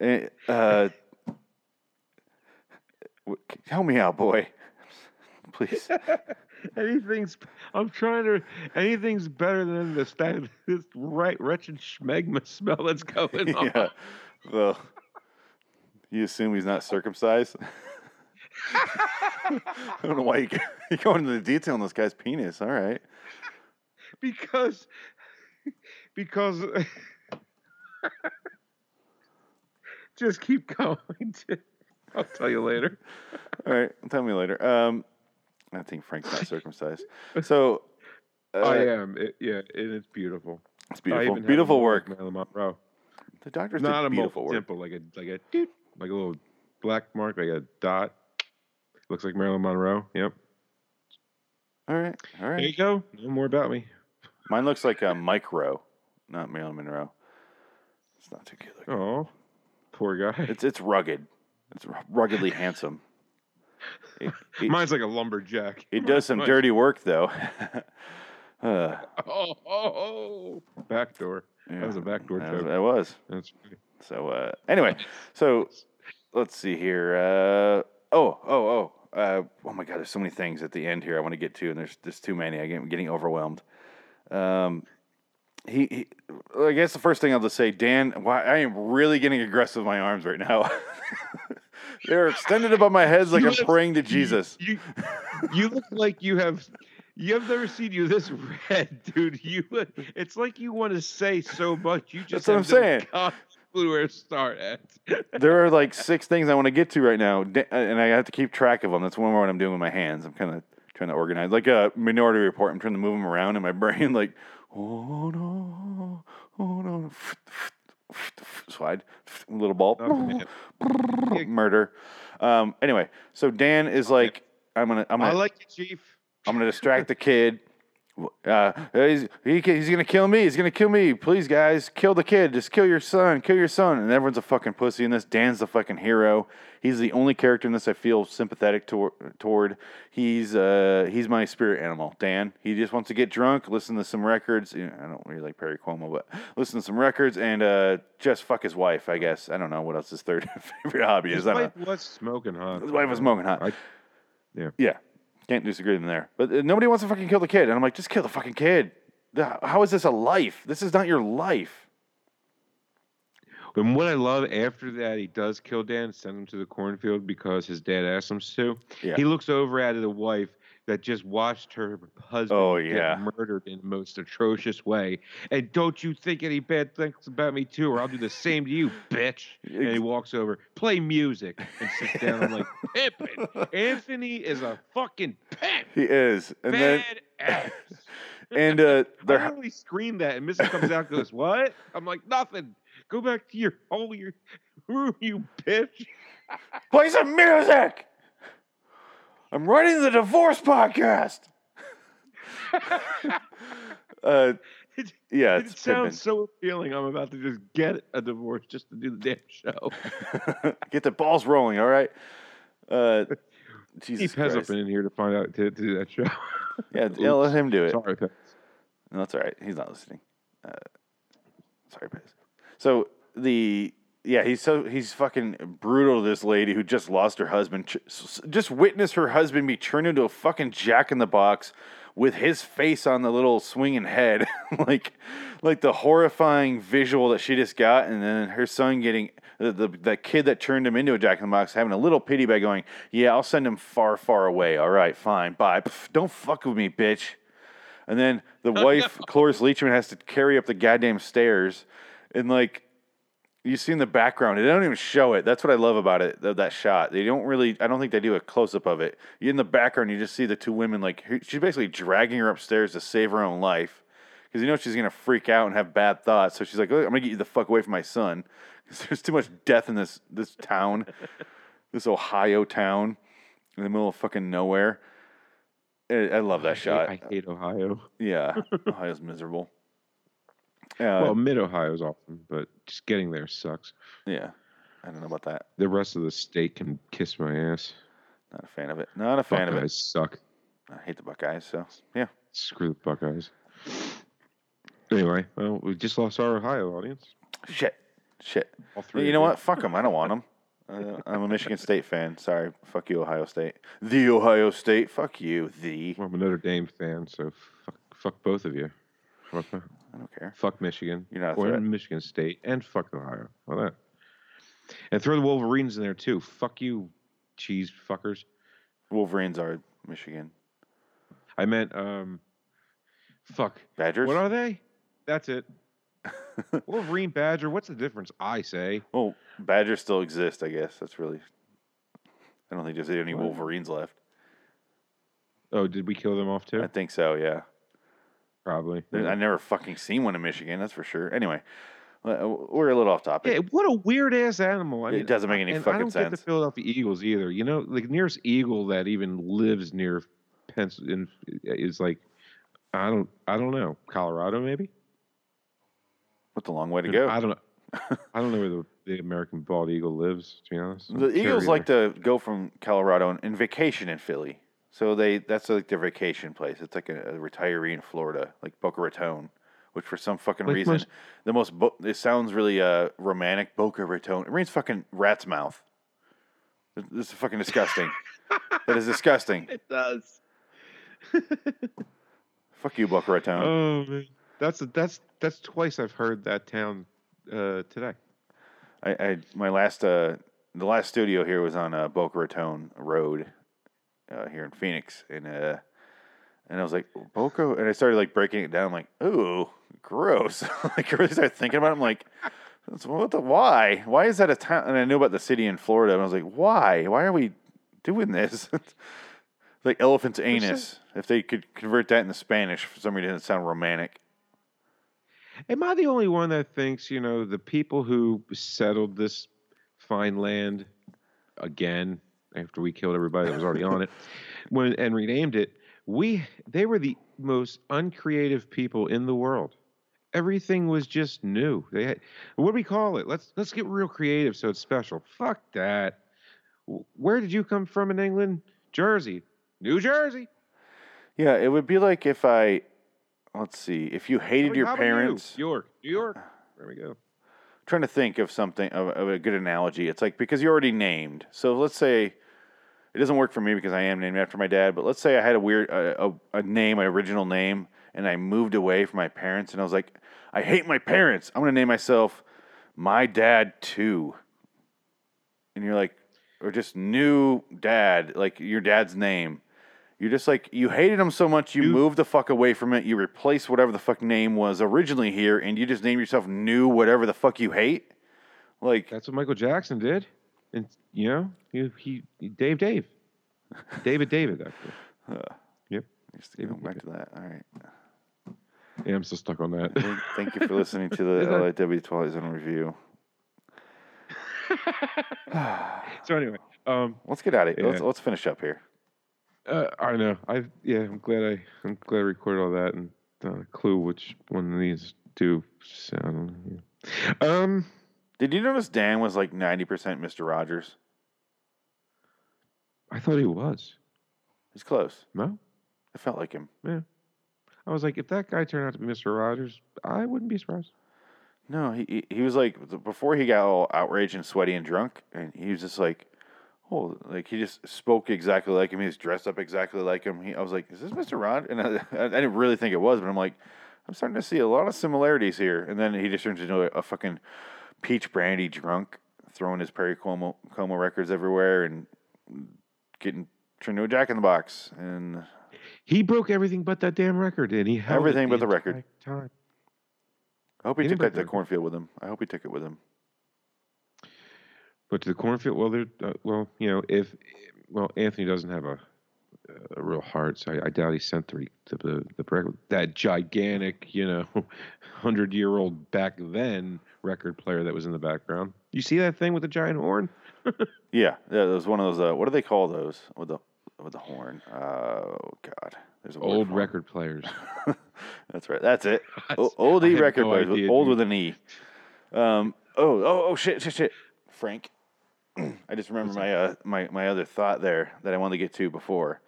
A: Eh, uh, help me out, boy. Please.
B: Anything's. I'm trying to. Anything's better than this that this right wretched schmegma smell that's going on.
A: yeah. Well, you assume he's not circumcised? I don't know why you, you go into the detail on this guy's penis. All right.
B: because because just keep going. I'll tell you later.
A: All right. Tell me later. Um, I think Frank's not circumcised. So, uh,
B: I am. It, yeah, and it's beautiful.
A: it's beautiful.
B: even have a
A: Beautiful work.
B: Marilyn Monroe.
A: The doctors
B: Not a
A: beautiful work.
B: dimple, like a like a doot, like a little black mark, like a dot. Looks like Marilyn Monroe. Yep.
A: All right. All right.
B: There you go. No more about me.
A: Mine looks like a micro, not Marilyn Monroe. It's not too cute.
B: Oh, poor guy.
A: It's it's rugged. It's ruggedly handsome. He, he,
B: Mine's like a lumberjack.
A: he does some
B: Mine-
A: dirty work though. uh,
B: Oh, oh, oh. back door. That was a backdoor joke.
A: that was.
B: That's.
A: So uh, anyway, so let's see here. Uh, oh, oh, oh. Uh, oh my God! There's so many things at the end here I want to get to, and there's just too many. I'm getting overwhelmed. Um, he, he, I guess the first thing I'll just say, Dan. Why I am really getting aggressive with my arms right now. They're extended above my head like
B: You
A: I'm praying to Jesus.
B: You, you look like you have. You have never seen you this red, dude. You, it's like you want to say so much. You just
A: That's what I'm saying.
B: clue where to start at.
A: there are like six things I want to get to right now, and I have to keep track of them. That's one more what I'm doing with my hands. I'm kind of trying to organize, like a Minority Report. I'm trying to move them around in my brain, like oh no, oh no, slide, little ball, murder. Um, anyway, so Dan is like, I'm gonna, I'm gonna, I
B: like you, Chief.
A: I'm gonna distract the kid. Uh, he's, he, he's gonna kill me. He's gonna kill me. Please, guys, kill the kid. Just kill your son. Kill your son. And everyone's a fucking pussy in this. Dan's the fucking hero. He's the only character in this I feel sympathetic tor- toward. He's uh, he's my spirit animal. Dan. He just wants to get drunk, listen to some records. You know, I don't really like Perry Como, but listen to some records and uh, just fuck his wife. I guess I don't know what else his third favorite hobby
B: His
A: is. Don't
B: wife was smoking hot.
A: His wife was smoking hot.
B: I, yeah.
A: Yeah, can't disagree with them there. But uh, nobody wants to fucking kill the kid, and I'm like, just kill the fucking kid. How is this a life? This is not your life.
B: And what I love after that, he does kill Dan, send him to the cornfield because his dad asks him to.
A: Yeah.
B: He looks over at the wife that just watched her husband
A: Oh, yeah.
B: get murdered in the most atrocious way. And don't you think any bad things about me too, or I'll do the same to you, bitch. And he walks over, play music, and sits down. I'm like, pimping. Anthony is a fucking pimp.
A: He is, and then
B: Bad ass.
A: and uh, they're
B: literally screamed that, and Mrs. comes out and goes, "What?" I'm like, "Nothing. Go back to your hole, your room, you bitch."
A: play some music. I'm writing the divorce podcast. uh,
B: It,
A: yeah,
B: it sounds so appealing. I'm about to just get a divorce just to do the damn show.
A: Get the balls rolling, all right. Uh,
B: He
A: Jesus
B: Pez
A: Christ.
B: up in here to find out to, to do that show.
A: Yeah, yeah, let him do it.
B: Sorry, Pez.
A: No, that's all right. He's not listening. Uh, sorry. So the yeah, he's so he's fucking brutal to this lady who just lost her husband. Just witness her husband be turned into a fucking jack in the box with his face on the little swinging head, like like the horrifying visual that she just got, and then her son getting the, the the kid that turned him into a jack in the box having a little pity by going, yeah, I'll send him far, far away. All right, fine, bye. Pff, don't fuck with me, bitch. And then the oh, wife, Cloris Leachman, has to carry up the goddamn stairs. And like, you see in the background, they don't even show it. That's what I love about it, th- that shot. They don't really, I don't think they do a close up of it. In the background, you just see the two women, like, she's basically dragging her upstairs to save her own life. Because you know she's going to freak out and have bad thoughts. So she's like, "Look, I'm going to get you the fuck away from my son. Because there's too much death in this, this town, this Ohio town in the middle of fucking nowhere. I, I love that shot.
B: I hate Ohio.
A: Yeah, Ohio's miserable. Uh,
B: well, Mid Ohio's awesome, but just getting there sucks.
A: yeah, I don't know about that.
B: The rest of the state can kiss my ass.
A: Not a fan of it. Not a fan of
B: Buckeyes
A: it.
B: suck.
A: I hate the Buckeyes. So yeah,
B: Screw the Buckeyes. Anyway, well, we just lost our Ohio audience.
A: shit, shit.
B: All three.
A: You
B: of
A: know what? Fuck them. I don't want them. Uh, I'm a Michigan State fan. Sorry. Fuck you, Ohio State. The Ohio State. Fuck you. The.
B: Well, I'm a Notre Dame fan, so fuck, fuck both of you.
A: I don't care.
B: fuck Michigan.
A: You're not
B: or. Michigan State, and fuck Ohio. Well, that. And throw the Wolverines in there too. Fuck you, cheese fuckers.
A: Wolverines are Michigan.
B: I meant, um, fuck.
A: Badgers.
B: What are they? That's it. Wolverine Badger. What's the difference? I say.
A: well, Badgers still exist. I guess that's really. I don't think there's any
B: What?
A: Wolverines left.
B: Oh, did we kill them off too?
A: I think so. Yeah.
B: Probably.
A: There- I never fucking seen one in Michigan. That's for sure. Anyway, uh, we're a little off topic.
B: Yeah, what a weird ass animal. I
A: It doesn't make any
B: and I
A: fucking
B: don't get
A: sense.
B: the Philadelphia Eagles either. You know, the nearest eagle that even lives near Pennsylvania is like, I don't, I don't know, Colorado maybe.
A: What's a long way to go?
B: I don't know. I don't know where the, the American bald eagle lives. To be honest,
A: The
B: care
A: Eagles like to go from Colorado and, and vacation in Philly. So they that's like their vacation place. It's like a, a retiree in Florida, like Boca Raton, which for some fucking
B: Like
A: reason
B: most-
A: the most bo- it sounds really uh romantic. Boca Raton. It means fucking rat's mouth. This is fucking disgusting. that is disgusting.
B: It does.
A: Fuck you, Boca Raton.
B: Oh man, that's that's that's twice I've heard that town uh, today.
A: I, I my last uh the last studio here was on uh, Boca Raton Road uh, here in Phoenix, and uh and I was like Boca, and I started like breaking it down. I'm like, ooh, gross. like I really started thinking about. it. I'm like, what the why? Why is that a town? And I knew about the city in Florida, and I was like, why? Why are we doing this? like elephant's anus. If they could convert that into Spanish, for some reason it sound romantic.
B: Am I the only one that thinks you know the people who settled this fine land again after we killed everybody that was already on it when and renamed it? We they were the most uncreative people in the world. Everything was just new. They had what do we call it? Let's let's get real creative so it's special. Fuck that. Where did you come from in England? Jersey, New Jersey.
A: Yeah, it would be like if I, let's see, if you hated your
B: you?
A: parents.
B: New York, New York. There we go.
A: Trying to think of something of, of a good analogy. It's like because you're already named. So let's say it doesn't work for me because I am named after my dad. But let's say I had a weird a, a, a name, my original name, and I moved away from my parents, and I was like, I hate my parents. I'm gonna name myself my dad too. And you're like, or just new dad, like your dad's name. You're just like you hated him so much you
B: New-
A: moved the fuck away from it. You replaced whatever the fuck name was originally here, and you just named yourself new whatever the fuck you hate. Like
B: That's what Michael Jackson did, and you know he he, Dave Dave, David David actually. Yep.
A: Just going back to that. All right.
B: Yeah, I'm still stuck on that.
A: Thank- Thank you for listening to the LIW Twilight Zone review.
B: so anyway, um,
A: Let's get out of here. Let's,
B: Yeah.
A: let's finish up here.
B: Uh, I know I yeah I'm glad I I'm glad I recorded all that and uh, clue which one of these do sound. Yeah. Um,
A: Did you notice Dan was like 90% Mr. Rogers?
B: I thought he was
A: He's close.
B: no.
A: I felt like him. Yeah.
B: I was like, if that guy turned out to be Mr. Rogers, I wouldn't be surprised.
A: No, he- he was like before he got all outraged and sweaty and drunk, and he was just like, oh, like he just spoke exactly like him. He was dressed up exactly like him. He, I was like, is this Mr. Rod? And I, I didn't really think it was, but I'm like, I'm starting to see a lot of similarities here. And then he just turns into a, a fucking peach brandy drunk, throwing his Perry Como, Como records everywhere and getting turned into a Jack in the Box. And
B: He broke everything but that damn record, and he held
A: Everything but the record.
B: Time.
A: I hope he, took that to the- cornfield with him. I hope he took it with him.
B: But to the cornfield, well, there, uh, well, you know, if well, Anthony doesn't have a a real heart, so I, I doubt he sent the the the, record. That gigantic, you know, hundred year old back then record player that was in the background. You see that thing with the giant horn?
A: Yeah, yeah. It was one of those. Uh, what do they call those with the with the horn? Oh God, there's
B: Old record players.
A: That's right. That's it. O- old E record
B: no
A: players.
B: idea,
A: old
B: dude.
A: with an E. Um. Oh. Oh. Oh. Shit. Shit. Shit. Frank. I just remember my uh my my other thought there that I wanted to get to before.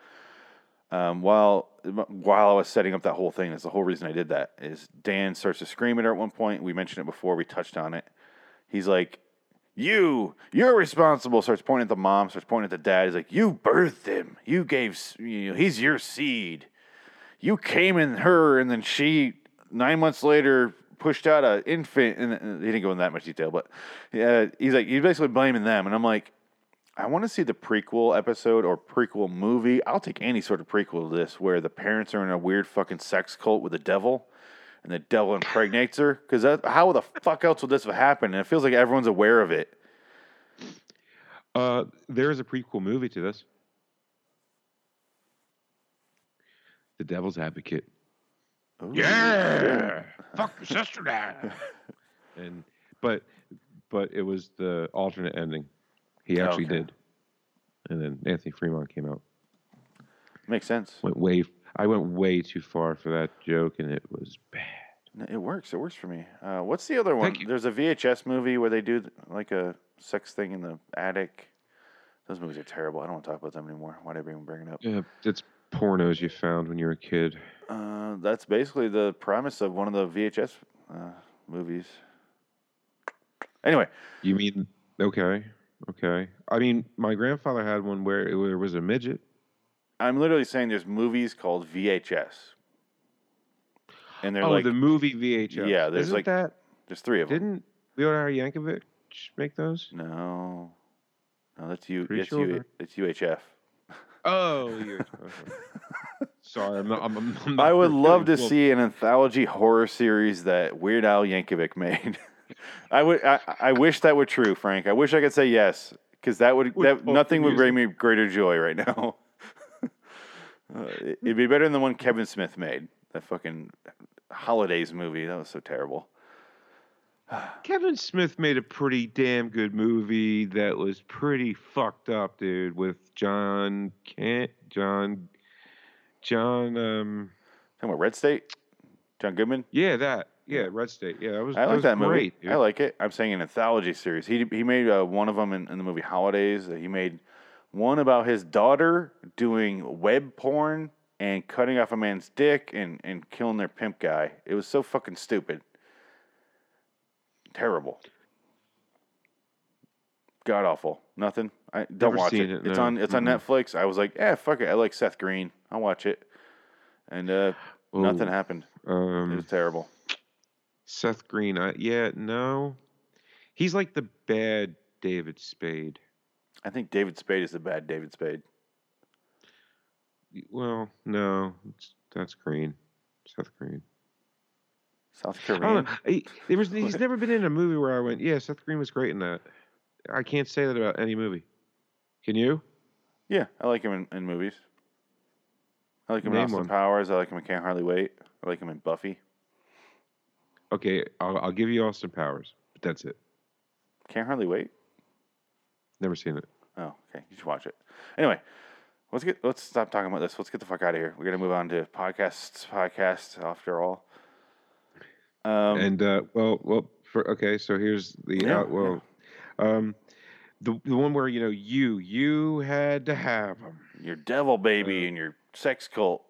A: Um. While while I was setting up that whole thing, that's the whole reason I did that. Is Dan starts to scream at her at one point. We mentioned it before. We touched on it. He's like, "You, you're responsible." Starts pointing at the mom. Starts pointing at the dad. He's like, "You birthed him. You gave. You know, he's your seed." you came in her and then she nine months later pushed out an infant and he didn't go in that much detail but yeah he's like he's basically blaming them and i'm like i want to see the prequel episode or prequel movie i'll take any sort of prequel to this where the parents are in a weird fucking sex cult with the devil and the devil impregnates her because how the fuck else would this have happened and it feels like everyone's aware of it
B: Uh, there is a prequel movie to this. The Devil's Advocate.
A: Ooh,
B: fuck your sister now. and but but it was the alternate ending. He actually
A: Okay.
B: did. And then Anthony Fremont came out.
A: makes sense
B: Went way. I went way too far for that joke, and it was bad.
A: N- It works. It works for me. Uh, what's the other one?
B: Thank you.
A: There's a VHS movie where they do like a sex thing in the attic. Those movies are terrible. I don't want to talk about them anymore. Why did I even bring it up?
B: Yeah, it's pornos you found when you were a kid.
A: Uh, that's basically the premise of one of the VHS uh, movies. Anyway,
B: You mean okay, okay? I mean, my grandfather had one where it, where was a midget.
A: I'm literally saying there's movies called VHS, and they're
B: oh,
A: like
B: the movie VHS.
A: Yeah, there's
B: Isn't
A: like-
B: that.
A: there's three of them.
B: Didn't Leonardo Yankovic make those?
A: No, no, that's you. That's
B: sure.
A: you. It's UHF.
B: Oh, you're, sorry, I'm not. I'm, I'm not
A: I would love to
B: well,
A: see an anthology horror series that Weird Al Yankovic made. I would. I, I wish that were true, Frank. I wish I could say yes, because that would
B: With
A: that nothing would bring me greater joy right now. uh, it'd be better than the one Kevin Smith made. That fucking holidays movie. That was so terrible.
B: Kevin Smith made a pretty damn good movie that was pretty fucked up, dude. With John Kent, John, John. Um,
A: Talking about Red State, John Goodman.
B: yeah, that. Yeah, Red State. Yeah, that was.
A: I like
B: was
A: that movie.
B: dude.
A: I like it. I'm saying an anthology series. He he made uh, one of them in, in the movie Holidays. Uh, He made one about his daughter doing web porn and cutting off a man's dick and, and killing their pimp guy. It was so fucking stupid. Terrible. God awful. Nothing. I don't
B: Never
A: watch
B: seen
A: it.
B: it,
A: It's
B: no.
A: on it's on
B: Mm-mm.
A: Netflix. I was like, yeah, fuck it. I like Seth Green. I'll watch it. And uh, nothing happened. It
B: Um,
A: was terrible.
B: Seth Green. I, yeah, no. He's like the bad David Spade.
A: I think David Spade is the bad David Spade.
B: Well, no, it's, that's Green. Seth Green.
A: South
B: I
A: Korean.
B: He, there was, he's never been in a movie where I went, yeah, Seth Green was great in that. I can't say that about any movie. Can you?
A: Yeah, I like him in, in movies. I like him in Austin
B: one.
A: Powers. I like him in Can't Hardly Wait. I like him in Buffy.
B: Okay, I'll, I'll give you Austin Powers, but that's it.
A: Can't Hardly Wait.
B: Never seen it.
A: Oh, okay. You should watch it. Anyway, let's get let's stop talking about this. Let's get the fuck out of here. We're gonna move on to podcasts. Podcasts after all. Um,
B: and uh, well, well, for okay, so here's the
A: Yeah,
B: uh, well, um, the the one where you know you you had to have them.
A: your devil
B: uh,
A: baby and your sex cult.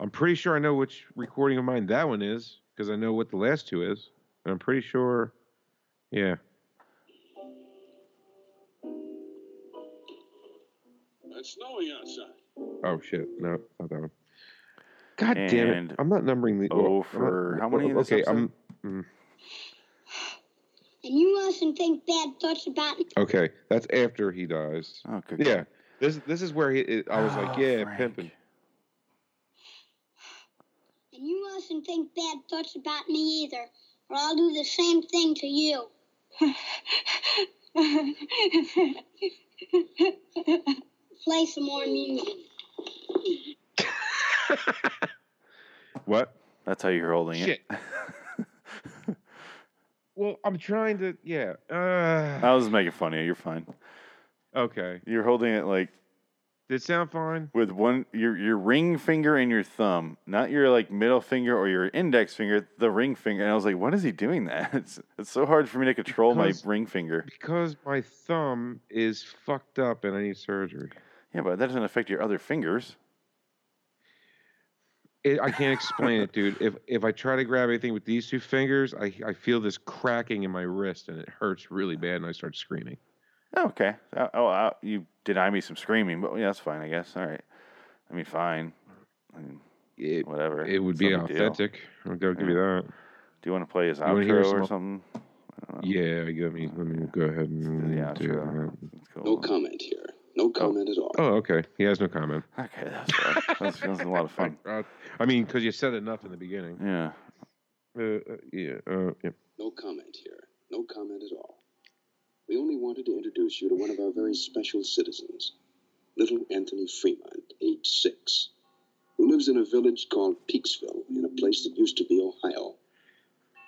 B: I'm pretty sure I know which recording of mine that one is because I know what the last two is. And I'm pretty sure, yeah.
E: It's snowing outside.
B: Oh shit, no, not that one. God damn it! I'm not numbering the.
A: oh
B: well,
A: for-
B: not-
A: how many in
B: Okay. I'm. mm,
F: And you mustn't think bad thoughts about me.
B: Okay, that's after he dies.
A: Oh, good.
B: Yeah, this this is where he. It, I was like,
A: Oh,
B: yeah,
A: Frank.
B: pimping.
F: And you mustn't think bad thoughts about me either, or I'll do the same thing to you. Play some more music.
B: What?
A: That's how you're holding
B: Shit.
A: it.
B: Well, I'm trying to. Yeah.
A: I
B: Uh,
A: was making fun of you. You're fine.
B: okay.
A: You're holding it like
B: Did it sound fine?
A: with one your your ring finger and your thumb, not your like middle finger or your index finger, the ring finger. And I was like, what is he doing that? It's it's so hard for me to control
B: Because-
A: my ring finger.
B: Because my thumb is fucked up and I need surgery.
A: Yeah, but that doesn't affect your other fingers.
B: It, I can't explain it, dude. If if I try to grab anything with these two fingers, I, I feel this cracking in my wrist and it hurts really bad and I start screaming.
A: Oh, okay. Uh, oh, uh, you deny me some screaming, but yeah, that's fine, I guess. All right. I mean, fine. I mean,
B: It,
A: whatever.
B: it would
A: It's
B: be
A: no deal.
B: authentic. I'll go give you that.
A: Do you want to play his
B: You wanna
A: outro or something? I.
B: Yeah, let me let me go ahead and do
A: outro.
B: that.
A: Cool.
E: No comment here. No comment at all.
B: Oh, okay. He has no comment.
A: Okay, that's fine. That's, that's a lot of fun.
B: I mean, because you said enough in the beginning.
A: Yeah.
B: Uh, uh, yeah, uh, yeah.
E: No comment here. No comment at all. We only wanted to introduce you to one of our very special citizens, little Anthony Fremont, age six, who lives in a village called Peaksville, in a place that used to be Ohio.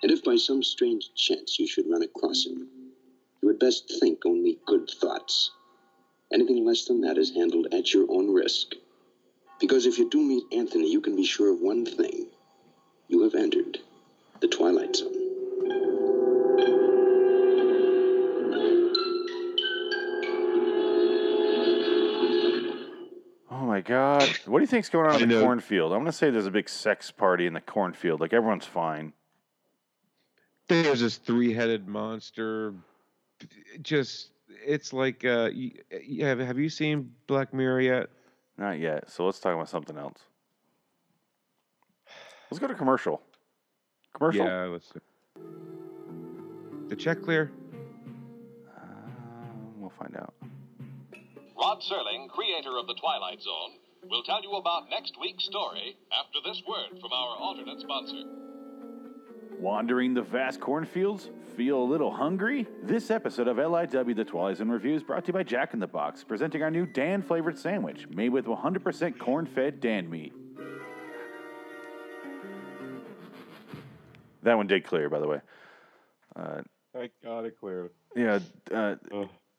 E: And if by some strange chance you should run across him, you had best think only good thoughts. Anything less than that is handled at your own risk. Because if you do meet Anthony, you can be sure of one thing. You have entered The Twilight Zone.
A: Oh my god. What do you think's going on in the cornfield? I'm gonna say there's a big sex party in the cornfield. Like everyone's fine.
B: There's this three-headed monster. Just it's like uh, y- y- have have you seen Black Mirror yet?
A: Not yet. So let's talk about something else. Let's go to commercial. Commercial.
B: Yeah, let's. The check clear.
A: Uh, we'll find out.
H: Rod Serling, creator of The Twilight Zone, will tell you about next week's story after this word from our alternate sponsor.
A: Wandering the vast cornfields? Feel a little hungry? This episode of LIW The Twilight Zone Review is brought to you by Jack in the Box, presenting our new Dan flavored sandwich made with 100% corn fed Dan meat. That one did clear, by the way. Uh,
B: I got it clear.
A: yeah, uh,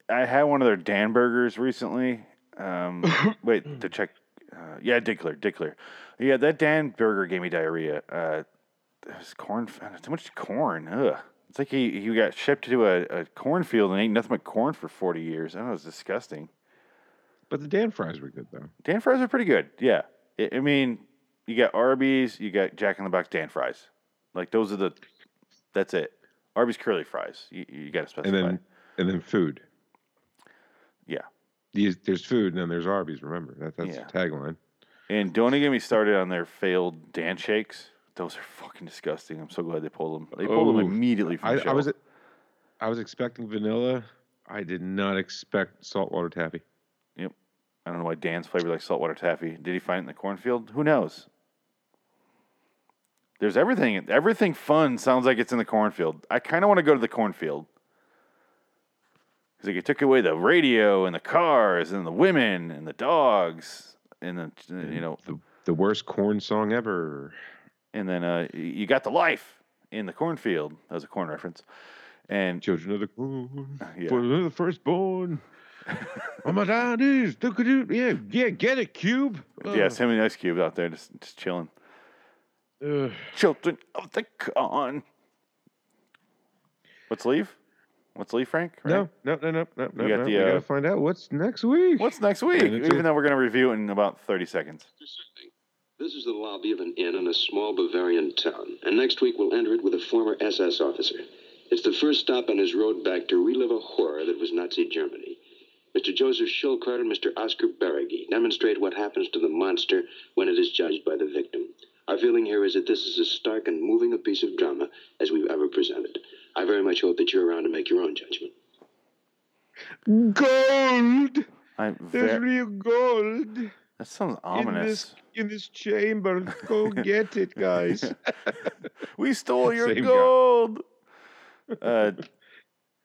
A: I had one of their Dan burgers recently. Um, wait, to check. Uh, yeah, it did clear, did clear. Yeah, that Dan burger gave me diarrhea. Uh, there's corn, too much corn. Ugh. It's like he, he got shipped to a, a cornfield and ate nothing but corn for 40 years. I know, it was disgusting.
B: But the Dan fries were good though.
A: Dan fries are pretty good. Yeah. I, I mean, you got Arby's, you got Jack in the Box Dan fries. Like, those are the, that's it. Arby's curly fries. You, you got to specify.
B: And then and then food.
A: yeah.
B: These, there's food and then there's Arby's. Remember that that's
A: Yeah.
B: the tagline.
A: And don't even get me started on their failed Dan shakes. Those are fucking disgusting. I'm so glad they pulled them. They pulled them immediately from
B: I,
A: the
B: I was. I was expecting vanilla. I did not expect saltwater taffy.
A: Yep. I don't know why Dan's flavored like saltwater taffy. Did he find it in the cornfield? Who knows? There's everything. Everything fun sounds like it's in the cornfield. I kind of want to go to the cornfield. Because like, it took away the radio and the cars and the women and the dogs and the you know
B: The the worst corn song ever.
A: And then uh, you got the life in the cornfield. That was a corn reference. And
B: Children of the corn.
A: Yeah.
B: For the firstborn. oh my daddies. Look at you. Yeah, yeah, get it, Cube.
A: yeah, it's him and Ice Cube out there just, just chilling.
B: Ugh.
A: Children of the corn. Let's leave. Let's leave, Frank. right?
B: No, no, no, no, no, no.
A: got
B: no.
A: the,
B: we
A: uh,
B: gotta find out what's next week.
A: What's next week? Even
B: a-
A: though we're going to review it in about 30 seconds.
E: This is the lobby of an inn in a small Bavarian town, and next week we'll enter it with a former SS officer. It's the first stop on his road back to relive a horror that was Nazi Germany. Mr. Joseph Schildkraut and Mr. Oscar Beregi demonstrate what happens to the monster when it is judged by the victim. Our feeling here is that this is as stark and moving a piece of drama as we've ever presented. I very much hope that you're around to make your own judgment.
B: gold.
A: I'm
B: There's real gold
A: that sounds
B: in
A: ominous.
B: this in this chamber. Go get it, guys.
A: We stole your
B: Same
A: gold. Uh,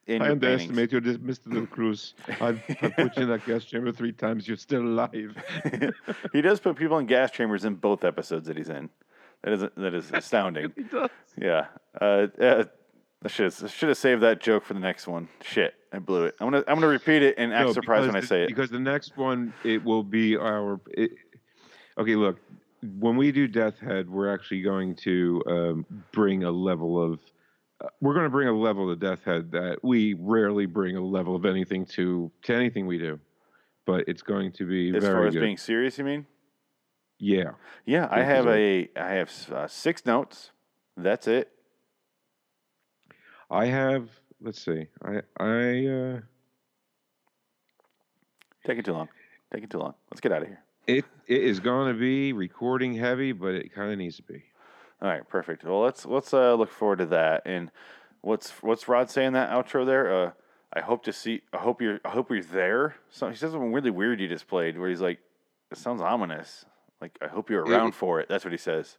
A: in
B: I underestimate you, this Mr. Del Cruz. I've, I've put you in that gas chamber three times. You're still alive.
A: he does put people in gas chambers in both episodes that he's in. That is that is astounding.
B: He does.
A: Yeah. Uh, uh, I should have, should have saved that joke for the next one. Shit, I blew it. I'm gonna I'm gonna repeat it and act
B: No,
A: surprised when I say it.
B: Because the next one, it will be our. It, okay, look, when we do Death Head, we're actually going to um, bring a level of. Uh, we're going to bring a level to Death Head that we rarely bring a level of anything to to anything we do, but it's going to be
A: As
B: very
A: far as
B: good.
A: being serious, you mean?
B: yeah,
A: Yeah, I have a I have uh, six notes. That's it.
B: I have. Let's see. I I uh,
A: Taking too long. Taking too long. Let's get out of here.
B: It it is going to be recording heavy, but it kind of needs to be.
A: All right, perfect. Well, let's let's uh, look forward to that. And what's what's Rod saying that outro there? Uh, I hope to see. I hope you're. I hope you're there. So he says something really weird you just played, where he's like, "It sounds ominous." Like, I hope you're
B: It-
A: around for it. That's what he says.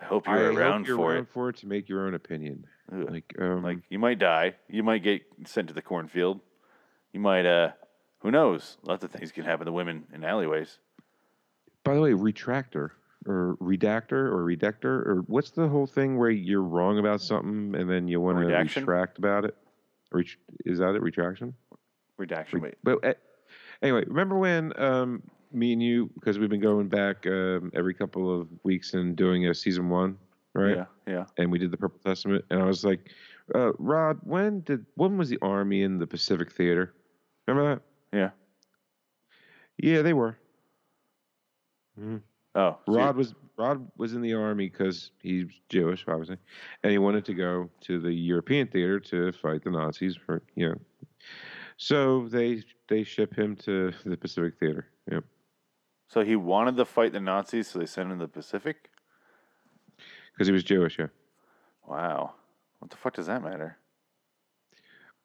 A: I hope you're
B: I
A: around
B: hope you're
A: for
B: around
A: it.
B: for it to make your own opinion.
A: Ugh.
B: Like um,
A: Like, you might die. You might get sent to the cornfield. You might. uh Who knows? Lots of things can happen to women in alleyways.
B: By the way, retractor or redactor or redactor or what's the whole thing where you're wrong about something and then you want to retract about it? Ret- is that it? Retraction?
A: Redaction. Wait.
B: But uh, anyway, remember when um, me and you, because we've been going back um, every couple of weeks and doing a season one right?
A: Yeah, yeah.
B: And we did the Purple Testament, and I was like, uh, Rod, when did when was the Army in the Pacific Theater? Remember that?
A: Yeah.
B: Yeah, they were. Mhm.
A: Oh, so
B: Rod was Rod was in the army because he's Jewish, obviously, and he wanted to go to the European theater to fight the Nazis for you know. So they they ship him to the Pacific Theater. Yep.
A: So he wanted to fight the Nazis, so they sent him to the Pacific.
B: Because he was Jewish, yeah.
A: Wow, what the fuck does that matter?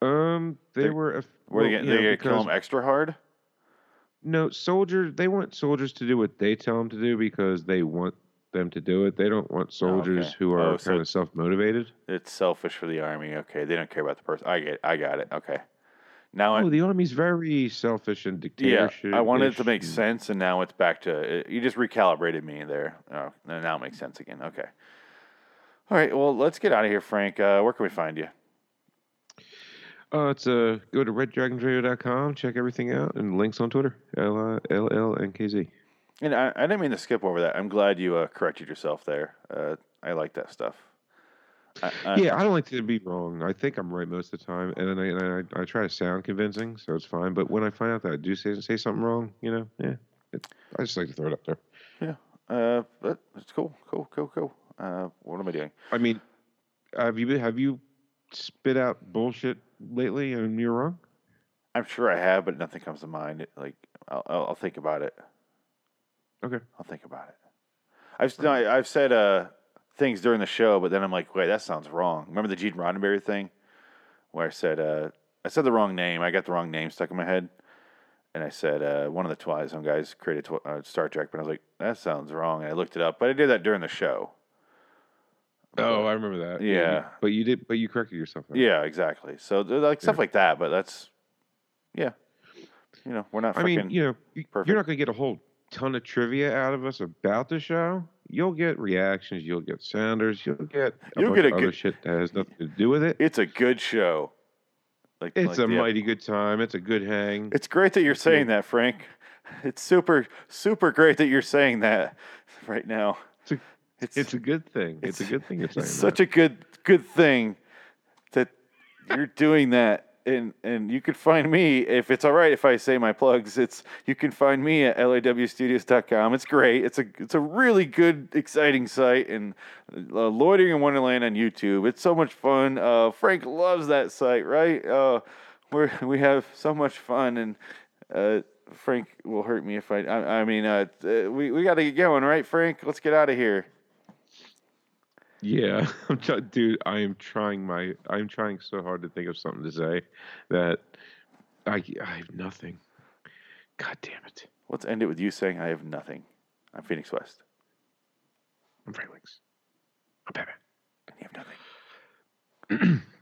B: Um, they
A: They-
B: were. a-
A: Were they
B: well,
A: gonna,
B: you
A: they
B: know,
A: gonna kill him extra hard?
B: No, soldiers. They want soldiers to do what they tell them to do because they want them to do it. They don't want soldiers
A: okay.
B: who are
A: Oh, so
B: kind of self motivated.
A: It's selfish for the army. Okay, they don't care about the person. I get, I got it. Okay, now I,
B: Oh, the army's very selfish and
A: yeah. I wanted it to make sense, and now it's back to it, you just recalibrated me there. Oh, now it makes sense again. Okay. All right. Well, let's get out of here, Frank. Uh, where can we find you?
B: Uh, it's uh, go to reddragonsradio.com, check everything out, and links on Twitter. L L L N K Z.
A: And I, I didn't mean to skip over that. I'm glad you uh, corrected yourself there. Uh, I like that stuff. I, I,
B: Yeah, I don't like to be wrong. I think I'm right most of the time, and I, and I, I try to sound convincing, so it's fine. But when I find out that I do say say something wrong, you know, yeah, it, I just like to throw it up there.
A: Yeah. Uh, but it's cool. Cool. Cool. Cool. Uh, what am I doing?
B: I mean, have you been- have you spit out bullshit lately and you're wrong?
A: I'm sure I have, but nothing comes to mind. Like I'll, I'll, I'll think about it.
B: Okay.
A: I'll think about it. I've no, I- I've said uh, things during the show, but then I'm like, wait, that sounds wrong. Remember the Gene Roddenberry thing, where I said uh, I said the wrong name. I got the wrong name stuck in my head, and I said uh, one of the Twilight Zone guys created tw- uh, Star Trek, but I was like, that sounds wrong, and I looked it up. But I did that during the show.
B: Oh, I remember that.
A: Yeah.
B: but you did, but you corrected yourself.
A: Yeah, exactly. So like stuff
B: Yeah.
A: like that, but that's yeah. You know, we're not.
B: I mean, you know,
A: perfect.
B: you're not going to get a whole ton of trivia out of us about the show. You'll get reactions, you'll get sounders, you'll get a
A: You'll
B: bunch
A: get a
B: of other
A: good-
B: shit that has nothing to do with it.
A: it's a good show. Like
B: It's
A: like
B: a
A: the-
B: mighty good time. It's a good hang.
A: It's great that you're saying that, Frank. It's super, super great that you're saying that right now.
B: It's a,
A: It's
B: it's a good thing. It's, a good thing. It's,
A: it's such a good, good thing that you're doing that. And and you could find me if it's all right if I say my plugs. It's you can find me at lawstudios.com. It's great. It's a it's a really good, exciting site and uh, loitering in Wonderland on YouTube. It's so much fun. Uh, Frank loves that site, right? Uh, we we have so much fun and. Uh, Frank will hurt me if I. I, I mean, uh, uh, we we got to get going, right, Frank? Let's get out of here.
B: Yeah, I'm dude. I am trying my. I'm trying so hard to think of something to say that I I have nothing. God damn it!
A: Let's end it with you saying, "I have nothing." I'm Phoenix West.
B: I'm Frank Links. I'm Batman.
A: And you have nothing.